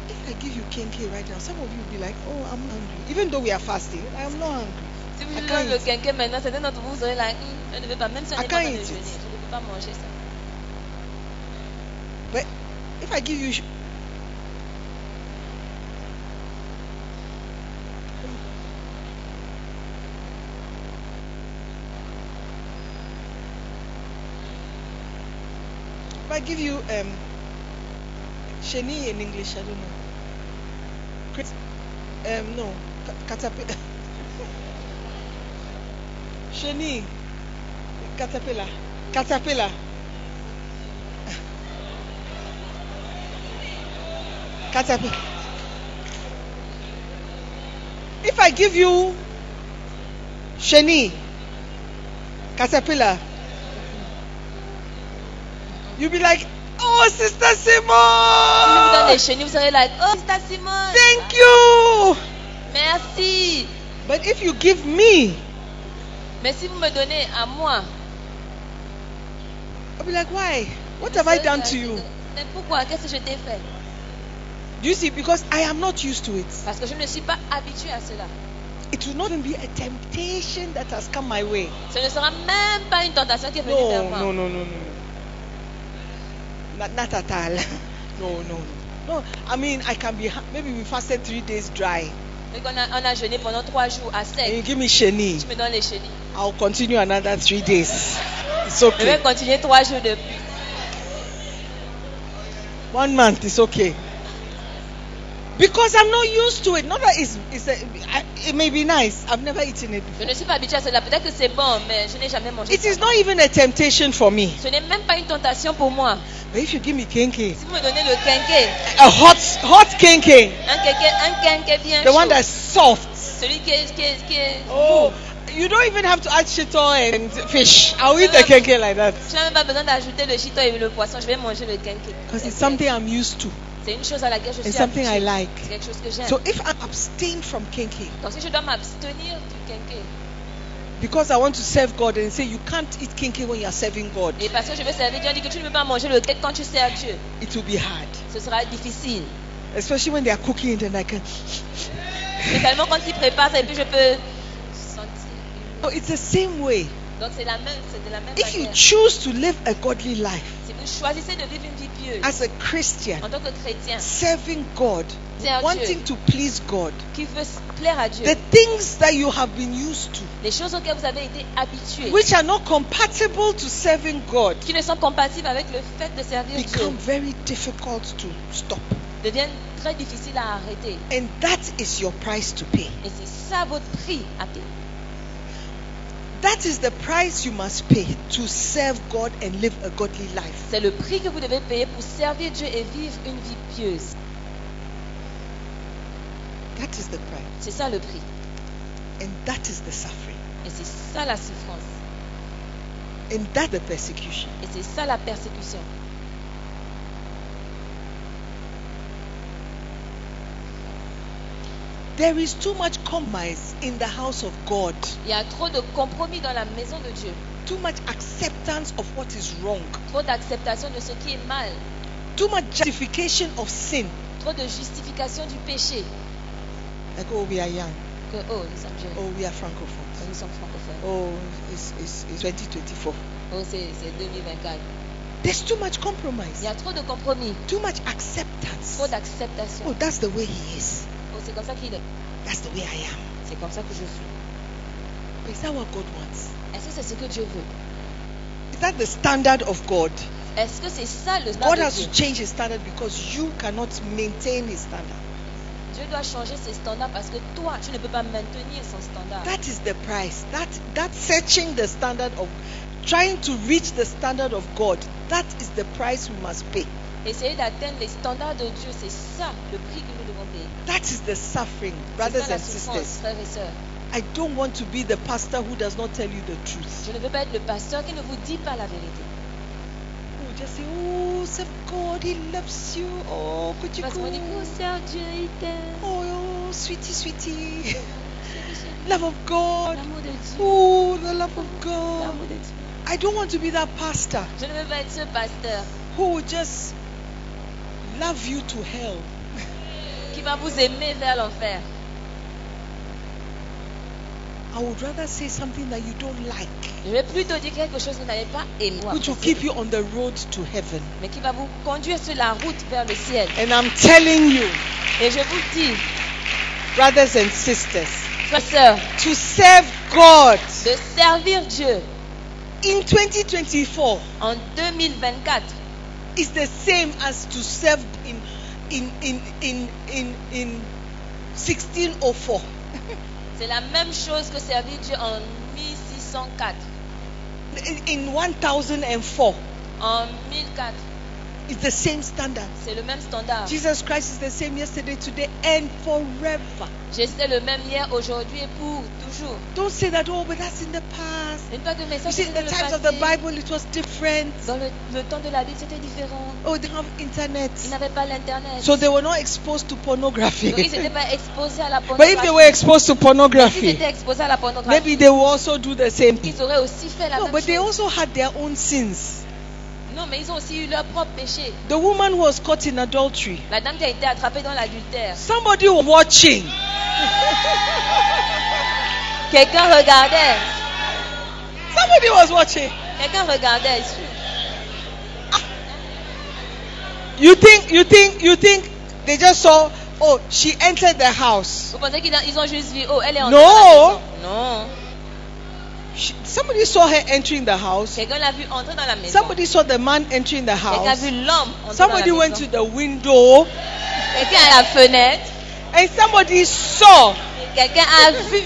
S5: If I give you kenke right now, some of you will be like, oh, I'm hungry. Even though we are fasting, I'm not hungry.
S6: Si vous
S5: I
S6: donnez le quinquet maintenant, certains d'entre vous, vous aurez la hum, je ne veux pas, même si on
S5: I
S6: n'est pas
S5: it.
S6: je ne peux pas manger ça.
S5: But if I give you I give you um sheni in English, I don't know. Chris- Um no, ca- caterpillar. sheni, caterpillar, caterpillar. Caterpillar. If I give you Sheni, caterpillar, you'll be like, oh, Sister Simone,
S6: vous serez like, oh, Sister Simone,
S5: thank you.
S6: merci.
S5: But if you give me,
S6: Mais si vous me donnez à moi,
S5: I'll be like, why? What
S6: je
S5: have I done to you?
S6: Mais pourquoi? Qu'est-ce que je t'ai fait?
S5: Do you see? Because I am not used to it.
S6: Parce que je ne suis pas habituée à cela.
S5: It will not even be a temptation that has come my way.
S6: Ce ne sera même pas une tentation qui est venue vers
S5: No,
S6: moi.
S5: no, no, no, no. Not, not at all. No, no, no. No, I mean, I can be, maybe we fasted three days dry.
S6: Donc on a, on a jeûné pendant trois jours à
S5: And you
S6: sec.
S5: give me sheni.
S6: Je me donne les chenilles.
S5: I'll continue another three days. It's
S6: Je vais
S5: okay.
S6: continuer trois jours de plus.
S5: One month is okay. Because I'm not used to it. Not that it's, it's a, it may be nice. I've never eaten it
S6: Je
S5: before.
S6: ne suis pas habituée à cela. Peut-être que c'est bon, mais je n'ai jamais mangé
S5: It is not even a temptation for me.
S6: Ce n'est même pas une tentation pour moi.
S5: But if you give me kenke,
S6: Si vous me donnez le quinquet,
S5: a hot, hot kenke,
S6: un quinquet, un quinquet bien
S5: the
S6: chaud,
S5: one that's soft.
S6: celui qui est, qui est, qui est
S5: Oh, you don't even have to add shito and fish. I'll eat the kenke like that.
S6: Je n'ai même pas besoin d'ajouter le chito et le poisson. Je vais manger le quinquet.
S5: Because it's something I'm used to.
S6: C'est une chose à laquelle je
S5: It's
S6: suis
S5: something I
S6: habituée.
S5: like.
S6: C'est quelque chose que j'aime.
S5: So if I abstain from kenke
S6: Donc si je dois m'abstenir du quinquet,
S5: because I want to serve God and say you can't eat kenke when you are serving God,
S6: et parce que je veux servir Dieu, on dit que tu ne peux pas manger le quinquet quand tu sers Dieu.
S5: it will be hard.
S6: Ce sera difficile.
S5: Especially when they are cooking it and I can.
S6: Spécialement quand ils préparent ça et puis je peux sentir.
S5: Oh, it's the same way.
S6: Donc c'est la même, c'est de la même
S5: If you
S6: manière.
S5: choose to live a godly life
S6: choisissez de vivre une vie pieuse
S5: as a Christian,
S6: en tant que chrétien
S5: serving God, wanting to please God,
S6: qui veut plaire à Dieu,
S5: the things that you have been used to,
S6: les choses auxquelles vous avez été habitués,
S5: which are not compatible to serving God,
S6: qui ne sont compatibles avec le fait de servir Dieu,
S5: become very difficult to stop.
S6: deviennent très difficiles à arrêter.
S5: And that is your price to pay.
S6: Et c'est ça votre prix à payer.
S5: That is the price you must pay to serve God and live a godly life.
S6: C'est le prix que vous devez payer pour servir Dieu et vivre une vie pieuse.
S5: That is the price.
S6: C'est ça le prix.
S5: And that is the suffering.
S6: Et c'est ça la souffrance.
S5: And that the persecution.
S6: Et c'est ça la persécution.
S5: There is too much compromise in the house of God.
S6: Il y a trop de compromis dans la maison de Dieu.
S5: Too much acceptance of what is wrong.
S6: Trop d'acceptation de ce qui est mal.
S5: Too much justification of sin.
S6: Trop de justification du péché.
S5: Like, oh, we are young.
S6: Que, oh, nous sommes jeunes.
S5: Oh, we are francophones.
S6: Oh, nous sommes francophones.
S5: Oh, it's, it's, it's 2024.
S6: Oh, c'est c'est 2024.
S5: There's too much compromise.
S6: Il y a trop de compromis.
S5: Too much acceptance.
S6: Trop d'acceptation.
S5: Oh, that's the way he is.
S6: C'est comme ça qu'il est.
S5: That's the way I am.
S6: C'est comme ça que je suis.
S5: Is that what God wants?
S6: Est-ce que c'est ce que Dieu veut Is
S5: that the standard of God?
S6: Est-ce que c'est ça le standard
S5: God
S6: de
S5: has
S6: Dieu
S5: to change his standard because you cannot maintain his standard.
S6: Dieu doit changer ses standards parce que toi, tu ne peux pas maintenir son standard.
S5: That is the price. That that searching the standard of trying to reach the standard of God. That is the price we must pay.
S6: Essayer d'atteindre les standards de Dieu, c'est ça le prix que nous devons payer.
S5: That is the suffering, brothers and sisters.
S6: frères et sœurs.
S5: I don't want to be the pastor who does not tell you the truth.
S6: Je ne veux pas être le pasteur qui ne vous dit pas la vérité.
S5: Who just say, "Oh, serve God, He loves you. Oh, could you
S6: Parce qu'on dit, oh
S5: go?
S6: Seigneur Dieu, il t'aime.
S5: Oh, sweetie, sweetie,
S6: chérie.
S5: love of God.
S6: L'amour de Dieu.
S5: Oh, the love of God."
S6: L'amour de Dieu.
S5: I don't want to be that pastor
S6: Je ne veux pas être ce pasteur
S5: who just love you to hell.
S6: qui va vous aimer vers l'enfer.
S5: I would rather say something that you don't like,
S6: Je vais plutôt dire quelque chose que vous n'avez pas aimé,
S5: which will keep you on the road to heaven.
S6: mais qui va vous conduire sur la route vers le ciel.
S5: And I'm telling you,
S6: Et je vous dis,
S5: brothers and sisters,
S6: frères sœurs,
S5: to serve God
S6: de servir Dieu
S5: in 2024
S6: en 2024,
S5: is the same as to serve in in in in in, in 1604.
S6: c'est la même chose que servir Dieu en 1604,
S5: In, in 1004,
S6: en 1004.
S5: It's the same standard.
S6: C'est le même standard.
S5: Jesus Christ is the same yesterday, today, and forever.
S6: Jésus est le même hier, aujourd'hui et pour toujours.
S5: Don't say that, oh, but that's in the past.
S6: Ne pas que mais ça
S5: You see, in the times of the. Bible, it was different.
S6: Dans le, le temps de la Bible, c'était différent.
S5: Oh, they have internet.
S6: Ils n'avaient pas l'internet.
S5: So they were not exposed to pornography.
S6: Donc ils n'étaient pas exposés à la
S5: But if they were exposed to pornography,
S6: étaient exposés à la pornographie,
S5: maybe they will also do the same thing.
S6: ils auraient aussi fait la
S5: No,
S6: même
S5: but they also had their own sins.
S6: Non, mais ils ont aussi eu leur propre péché.
S5: The woman who was caught in adultery,
S6: La dame qui a été attrapée dans l'adultère.
S5: somebody was watching.
S6: Quelqu'un regardait.
S5: Somebody was watching.
S6: Quelqu'un regardait. sûr.
S5: You think, you think, you think they just saw, oh, she entered the house.
S6: Vous pensez qu'ils ont- juste vu, oh, elle est entrée
S5: No.
S6: dans la maison. Non.
S5: She, somebody saw her entering the house.
S6: Quelqu'un l'a vu entrer dans la maison.
S5: Somebody saw the man entering the
S6: Quelqu'un a
S5: house.
S6: vu l'homme entrer
S5: Somebody
S6: dans la
S5: went
S6: maison.
S5: to the window
S6: Quelqu'un à la fenêtre.
S5: and somebody saw.
S6: Quelqu'un a vu.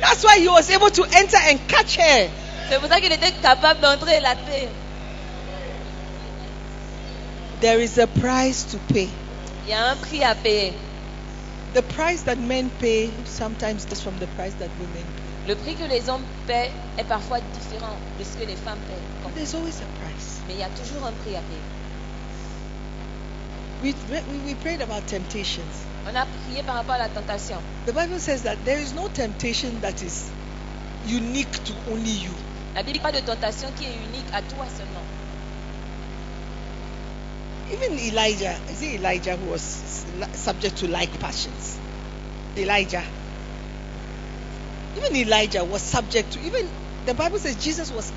S5: That's why he was able to enter and catch her.
S6: C'est pour ça qu'il était capable d'entrer et la paix.
S5: There is a price to pay.
S6: Il y a un prix à payer.
S5: The price that men pay sometimes is from the price that women pay.
S6: Le prix que les hommes paient est parfois différent de ce que les femmes paient.
S5: But there's always a price.
S6: Mais il y a toujours un prix à payer.
S5: We, we, we prayed about temptations.
S6: On a prié par rapport à la tentation.
S5: The Bible says that there is no temptation that is unique to only you.
S6: La Bible pas de tentation qui est unique à toi seulement.
S5: Even Elijah, is it Elijah who was subject to like passions? Elijah. Even Elijah was subject to even the Bible says Jesus was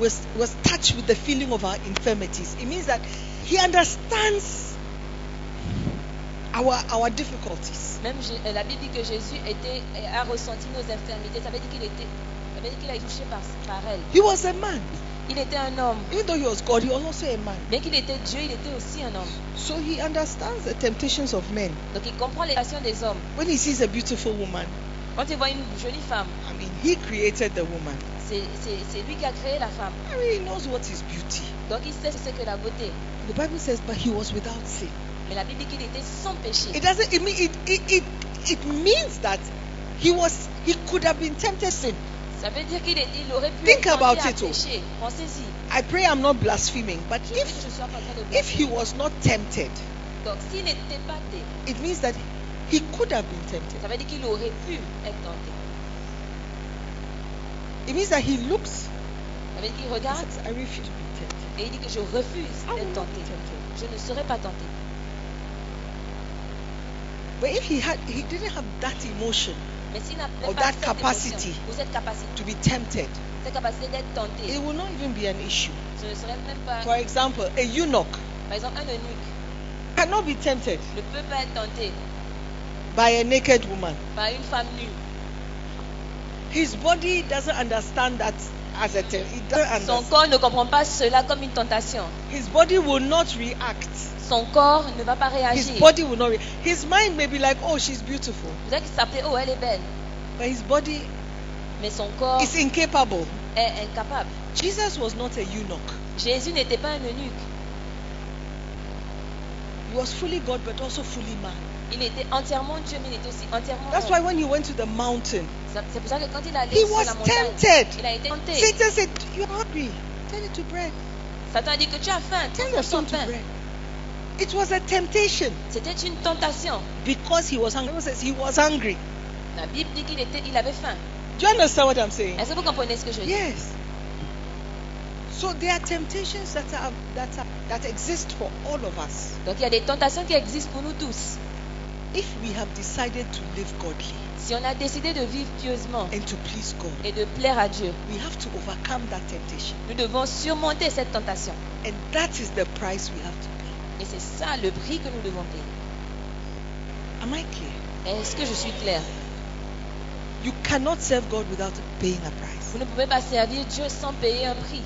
S5: was was touched with the feeling of our infirmities. It means that he understands our our difficulties.
S6: Même euh, la Bible dit que Jésus était, euh, a ressenti nos infirmités. Ça veut dire qu'il était, ça veut dire qu'il a été touché par, par elle.
S5: He was a man.
S6: Il était un homme.
S5: Even though he was God, he was also a man.
S6: Bien qu'il était Dieu, il était aussi un homme.
S5: So he understands the temptations of men.
S6: Donc il comprend les passions des hommes.
S5: When he sees a beautiful woman,
S6: Quand il voit une jolie femme,
S5: I mean, he created the woman.
S6: c'est c'est- c'est lui qui a créé la femme.
S5: I mean, he knows what is beauty.
S6: Donc il sait ce que la beauté.
S5: The Bible says, but he was without sin.
S6: Mais la Bible dit qu'il était sans péché.
S5: It doesn't. It mean it. It, it, it means that he was. He could have been tempted sin.
S6: Ça veut dire qu'il il aurait pu
S5: Think about it, oh.
S6: pécher. Pensez-y.
S5: I pray I'm not blaspheming, but
S6: Je
S5: if
S6: je sois pas en train de
S5: if he was not tempted,
S6: Donc n'était pas tenté,
S5: it means that he could have been tempted.
S6: ça veut dire qu'il aurait pu être tenté.
S5: It means that he looks.
S6: Ça veut dire qu'il
S5: He
S6: regarde
S5: says, I refuse to be tempted.
S6: et il dit que je refuse d'être tenté.
S5: tempted.
S6: Je ne serai pas tenté.
S5: But if he had, he didn't have that emotion
S6: Mais s'il n'a
S5: Or
S6: pas
S5: that
S6: cette
S5: capacity.
S6: émotion, ou cette capacité,
S5: to be tempted,
S6: cette capacité d'être tenté,
S5: it will not even be an issue.
S6: ce ne serait même pas,
S5: For example, a eunuch
S6: par exemple, un eunuque
S5: cannot be tempted
S6: ne peut pas être tenté
S5: by a naked woman.
S6: By une femme nue.
S5: His body doesn't understand that as a temp- he doesn't
S6: Son
S5: understand.
S6: corps ne comprend pas cela comme une tentation.
S5: His body will not react.
S6: Son corps ne va pas réagir.
S5: His body will not. Re- his mind may be like, oh, she's beautiful,
S6: savez qu'il s'appelait Oh, elle est belle.
S5: but his body
S6: Mais son corps
S5: is incapable.
S6: est incapable.
S5: Jesus was not a eunuch.
S6: Jésus n'était pas un eunuque.
S5: He was fully God, but also fully man.
S6: Il était entièrement Dieu, mais il était aussi entièrement
S5: That's why when he went to the mountain,
S6: C'est pour ça que quand il allait
S5: he
S6: sur
S5: was
S6: la montagne,
S5: tempted.
S6: il a été tenté.
S5: Satan said, You're hungry. Turn it to bread.
S6: Satan a dit que tu as faim,
S5: Turn your stone to
S6: pain.
S5: bread. It was a temptation
S6: C'était une tentation.
S5: because he was hungry. The Bible says he was hungry.
S6: La Bible dit qu'il était, il avait faim.
S5: Do you understand what I'm saying?
S6: Est-ce que vous comprenez ce que je dis
S5: Yes. So there are temptations that are that are, that exist for all of us.
S6: Donc il y a des tentations qui existent pour nous tous.
S5: If we have decided to live godly
S6: Si on a décidé de vivre pieusement
S5: and to please God,
S6: et de plaire à Dieu,
S5: we have to overcome that temptation.
S6: nous devons surmonter cette tentation.
S5: And that is the price we have to pay.
S6: Et c'est ça le prix que nous devons payer.
S5: Am I clear?
S6: Est-ce que je suis claire
S5: You cannot serve God without paying a price.
S6: Vous ne pouvez pas servir Dieu sans payer un prix.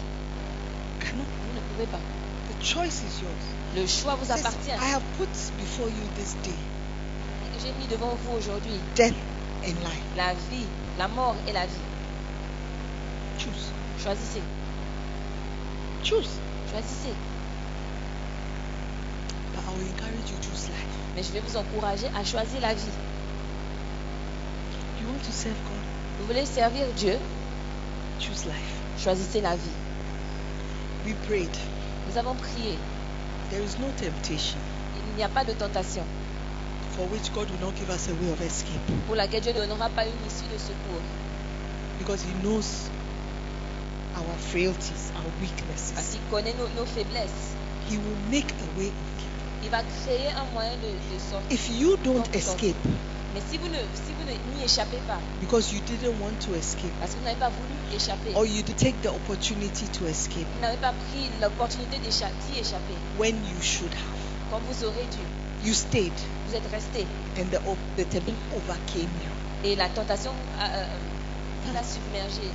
S5: Cannot.
S6: Vous ne pouvez pas.
S5: The choice is yours.
S6: Le choix vous
S5: Says,
S6: appartient.
S5: I have put before you this day
S6: J'ai mis devant vous aujourd'hui
S5: death and life.
S6: la vie, la mort et la vie.
S5: Choose.
S6: Choisissez.
S5: Choose.
S6: Choisissez.
S5: But I will encourage you to choose life.
S6: Mais je vais vous encourager à choisir la vie.
S5: You want to serve God?
S6: Vous voulez servir Dieu?
S5: Choose life.
S6: Choisissez la vie.
S5: We prayed.
S6: Nous avons prié.
S5: There is no temptation
S6: Il n'y a pas de tentation
S5: for which God will not give us a way of escape
S6: pour laquelle Dieu ne donnera pas une issue de secours.
S5: because He knows our frailties, our
S6: Parce
S5: weaknesses.
S6: qu'il connaît nos, nos faiblesses.
S5: He will make a way.
S6: Il va créer un moyen de, de sortir.
S5: If you don't escape
S6: Mais si vous ne si vous ne n'y échappez pas,
S5: because you didn't want to escape,
S6: parce que vous n'avez pas voulu échapper,
S5: or you take the opportunity to escape
S6: vous n'avez pas pris l'opportunité d'y échapper,
S5: when you should have,
S6: comme vous aurez dû,
S5: you stayed
S6: vous êtes resté.
S5: and the, the temptation overcame you.
S6: Et la tentation a, euh, vous a submergé.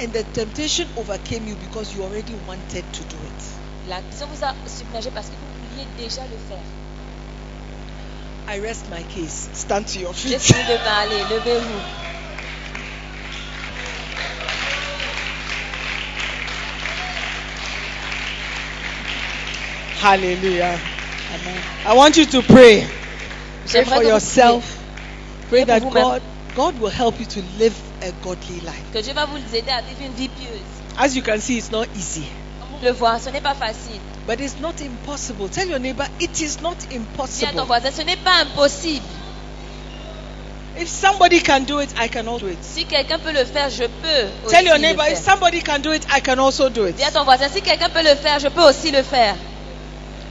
S5: And the temptation overcame you because you already wanted to do it.
S6: La tentation vous a submergé parce que vous vouliez déjà le faire.
S5: I rest my case. Stand to your
S6: J'ai
S5: feet.
S6: fini de parler, levez-vous.
S5: Hallelujah. Amen. I want you to pray. Pray for yourself. Pray that. God, God will help you to live a godly life.
S6: que Dieu va vous aider à vivre une vie pieuse.
S5: As you can see, it's not easy,
S6: Comme vous le voyez, ce n'est pas facile.
S5: but it's not impossible. Tell your neighbor, it is not
S6: Dis à ton
S5: impossible.
S6: voisin, ce n'est pas impossible.
S5: If somebody can do it, I can also do it.
S6: Si quelqu'un peut le faire, je peux aussi
S5: Tell your
S6: le
S5: neighbor, if
S6: faire.
S5: somebody can do it, I can also do it.
S6: Dis à ton voisin, si quelqu'un peut le faire, je peux aussi le faire.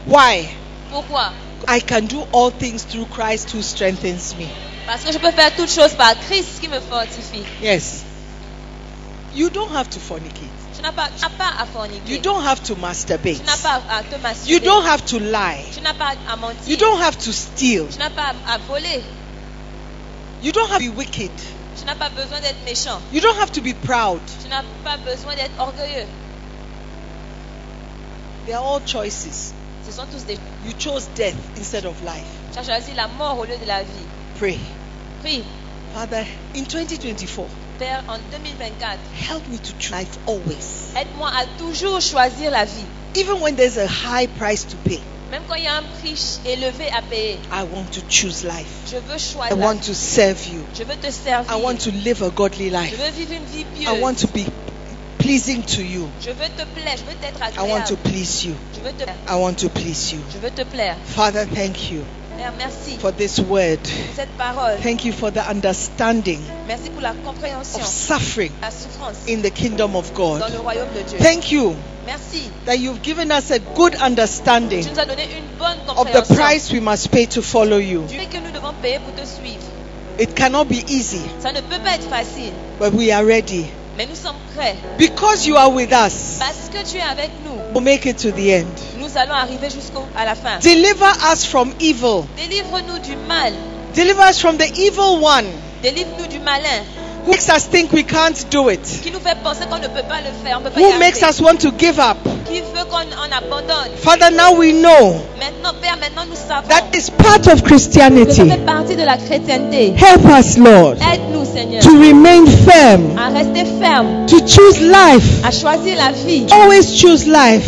S5: Why?
S6: Pourquoi?
S5: I can do all things through Christ who strengthens me.
S6: Parce que je peux faire toutes choses par Christ qui me fortifie.
S5: Yes. You don't have to fornicate. You don't have to masturbate. You don't have to lie. You don't have to steal. You don't have to be wicked. You don't have to be proud. They are all choices. You chose death instead of life. Pray. Father, in 2024,
S6: Père, en 2024,
S5: help me to choose life always.
S6: aide-moi à toujours choisir la vie.
S5: Even when there's a high price to pay,
S6: Même quand il y a un prix élevé à payer,
S5: I want to choose life.
S6: je veux choisir.
S5: I want to serve you.
S6: Je veux te servir.
S5: I want to live a godly life.
S6: Je veux vivre une vie pieuse.
S5: I want to be pleasing to you.
S6: Je veux te plaire. Je veux t'être
S5: I want to please you.
S6: Je veux te plaire.
S5: I want to please you.
S6: Je veux te plaire.
S5: Father, thank you
S6: merci
S5: for this word.
S6: cette parole.
S5: Thank you for the understanding
S6: Merci pour la compréhension,
S5: of suffering
S6: la souffrance
S5: in the kingdom of
S6: dans le
S5: God.
S6: royaume de Dieu.
S5: Thank you
S6: Merci.
S5: that you've given us a good understanding
S6: Tu nous as donné une bonne
S5: of the
S6: compréhension
S5: price we must pay to follow you.
S6: du que nous devons payer pour te suivre.
S5: It cannot be easy,
S6: Ça ne peut pas être facile,
S5: but we are ready.
S6: mais nous sommes prêts.
S5: Because you are with us,
S6: Parce que tu es avec nous,
S5: we'll make it to the end.
S6: Nous allons arriver jusqu'à la fin.
S5: Deliver us from evil.
S6: Délivre-nous du mal.
S5: Deliver us from the evil one
S6: Délivre-nous du malin
S5: makes us think we can't do it? Who makes us want to give up? Father, now we know that is part of Christianity. Help us, Lord, to remain firm, to choose life, always choose life.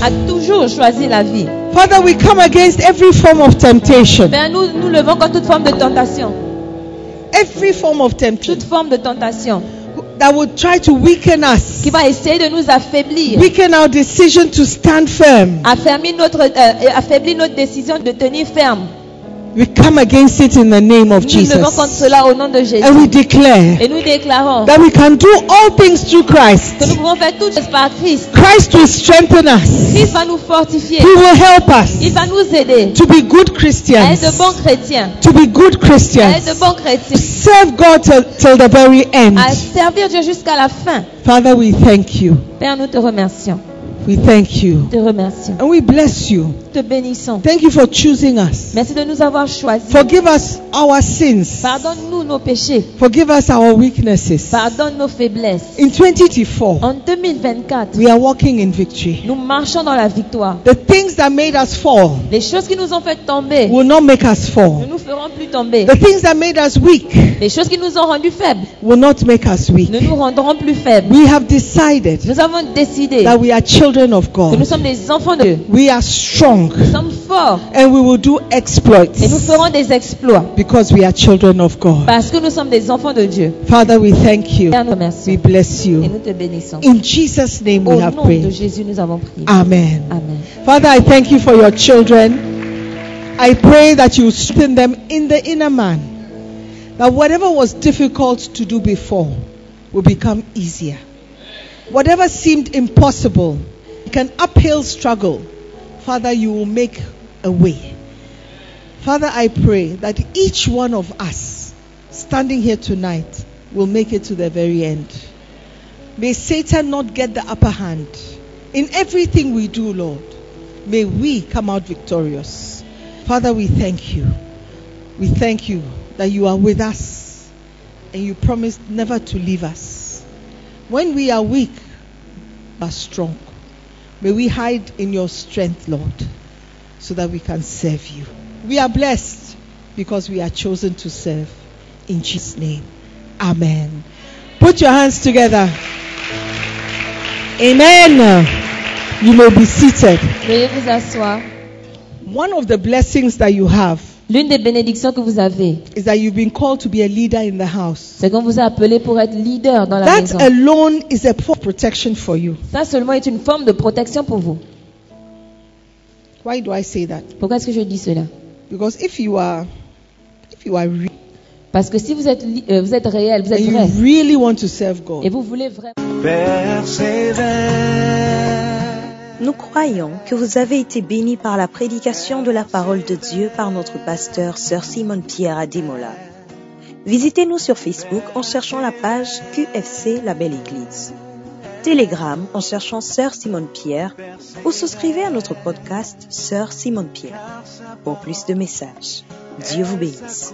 S5: Father, we come against every form of temptation every form of temptation
S6: toute forme de tentation
S5: that would try to weaken us,
S6: qui va essayer de nous affaiblir,
S5: weaken our decision to stand firm.
S6: affermir notre, euh, affaiblir notre décision de tenir ferme.
S5: We come against it in the name of
S6: Nous nous levons contre
S5: Jesus.
S6: cela au nom de Jésus.
S5: And we declare
S6: Et nous déclarons
S5: that we can do all things through Christ.
S6: nous pouvons faire toutes choses par Christ.
S5: Christ will strengthen us.
S6: Christ va nous fortifier.
S5: He will help
S6: Il
S5: us
S6: va nous aider
S5: to be good Christians.
S6: de bons chrétiens.
S5: To be good Christians.
S6: de bons chrétiens.
S5: Serve God till, till the very end.
S6: À servir Dieu jusqu'à la fin.
S5: Father, we thank you.
S6: Père, nous te remercions.
S5: We thank you.
S6: Te remercions.
S5: And we bless you.
S6: Te bénissons.
S5: Thank you for choosing us.
S6: Merci de nous avoir choisis.
S5: Forgive us our sins.
S6: Pardonne-nous nos péchés.
S5: Forgive us our weaknesses.
S6: Pardonne nos faiblesses.
S5: In 2024,
S6: En 2024,
S5: we are walking in victory.
S6: nous marchons dans la victoire.
S5: The things that made us fall
S6: Les choses qui nous ont fait tomber
S5: will not make us
S6: ne
S5: fall.
S6: nous feront plus tomber.
S5: The things that made us weak
S6: Les choses qui nous ont rendus faibles
S5: will not make us weak.
S6: ne nous rendront plus faibles.
S5: We have decided
S6: Nous avons décidé
S5: that we are children of
S6: que nous
S5: God.
S6: sommes des enfants de Dieu.
S5: We are strong
S6: Nous sommes forts
S5: and we will do exploits
S6: et nous ferons des exploits
S5: because we are children of God.
S6: parce que nous sommes des enfants de Dieu.
S5: Father, we thank you.
S6: Père, nous
S5: We
S6: remercions
S5: bless
S6: et
S5: you.
S6: nous te bénissons.
S5: In Jesus' name
S6: Au
S5: we have
S6: nom de. Jésus, nous avons prié.
S5: Amen.
S6: Amen.
S5: Father, I thank you for your children. I pray that you strengthen them in the inner man. That whatever was difficult to do before will become easier. Whatever seemed impossible, like an uphill struggle, Father, you will make a way. Father, I pray that each one of us standing here tonight will make it to the very end. May Satan not get the upper hand in everything we do, Lord. May we come out victorious. Father, we thank you. We thank you that you are with us and you promised never to leave us. When we are weak, but strong. May we hide in your strength, Lord, so that we can serve you. We are blessed because we are chosen to serve. In Jesus' name, Amen. Put your hands together. Amen. You may be seated.
S6: Veuillez vous asseoir.
S5: One of the blessings that you have
S6: L'une des bénédictions que vous avez,
S5: is that you've been called to be a leader in the house.
S6: c'est qu'on vous a appelé pour être leader dans la
S5: That
S6: maison.
S5: alone is a form of protection for you.
S6: Ça seulement est une forme de protection pour vous.
S5: Why do I say that?
S6: Pourquoi est-ce que je dis cela?
S5: Because if you are if you are re-
S6: Parce que si vous êtes, li- euh, vous êtes réel, vous êtes
S5: and
S6: vrai,
S5: you really want to serve God,
S6: et vous voulez vraiment...
S1: Persévère.
S2: Nous croyons que vous avez été bénis par la prédication de la parole de Dieu par notre pasteur Sœur Simone Pierre à Demola. Visitez-nous sur Facebook en cherchant la page QFC La Belle Église. Telegram en cherchant Sœur Simone Pierre ou souscrivez à notre podcast Sœur Simone Pierre pour plus de messages. Dieu vous bénisse.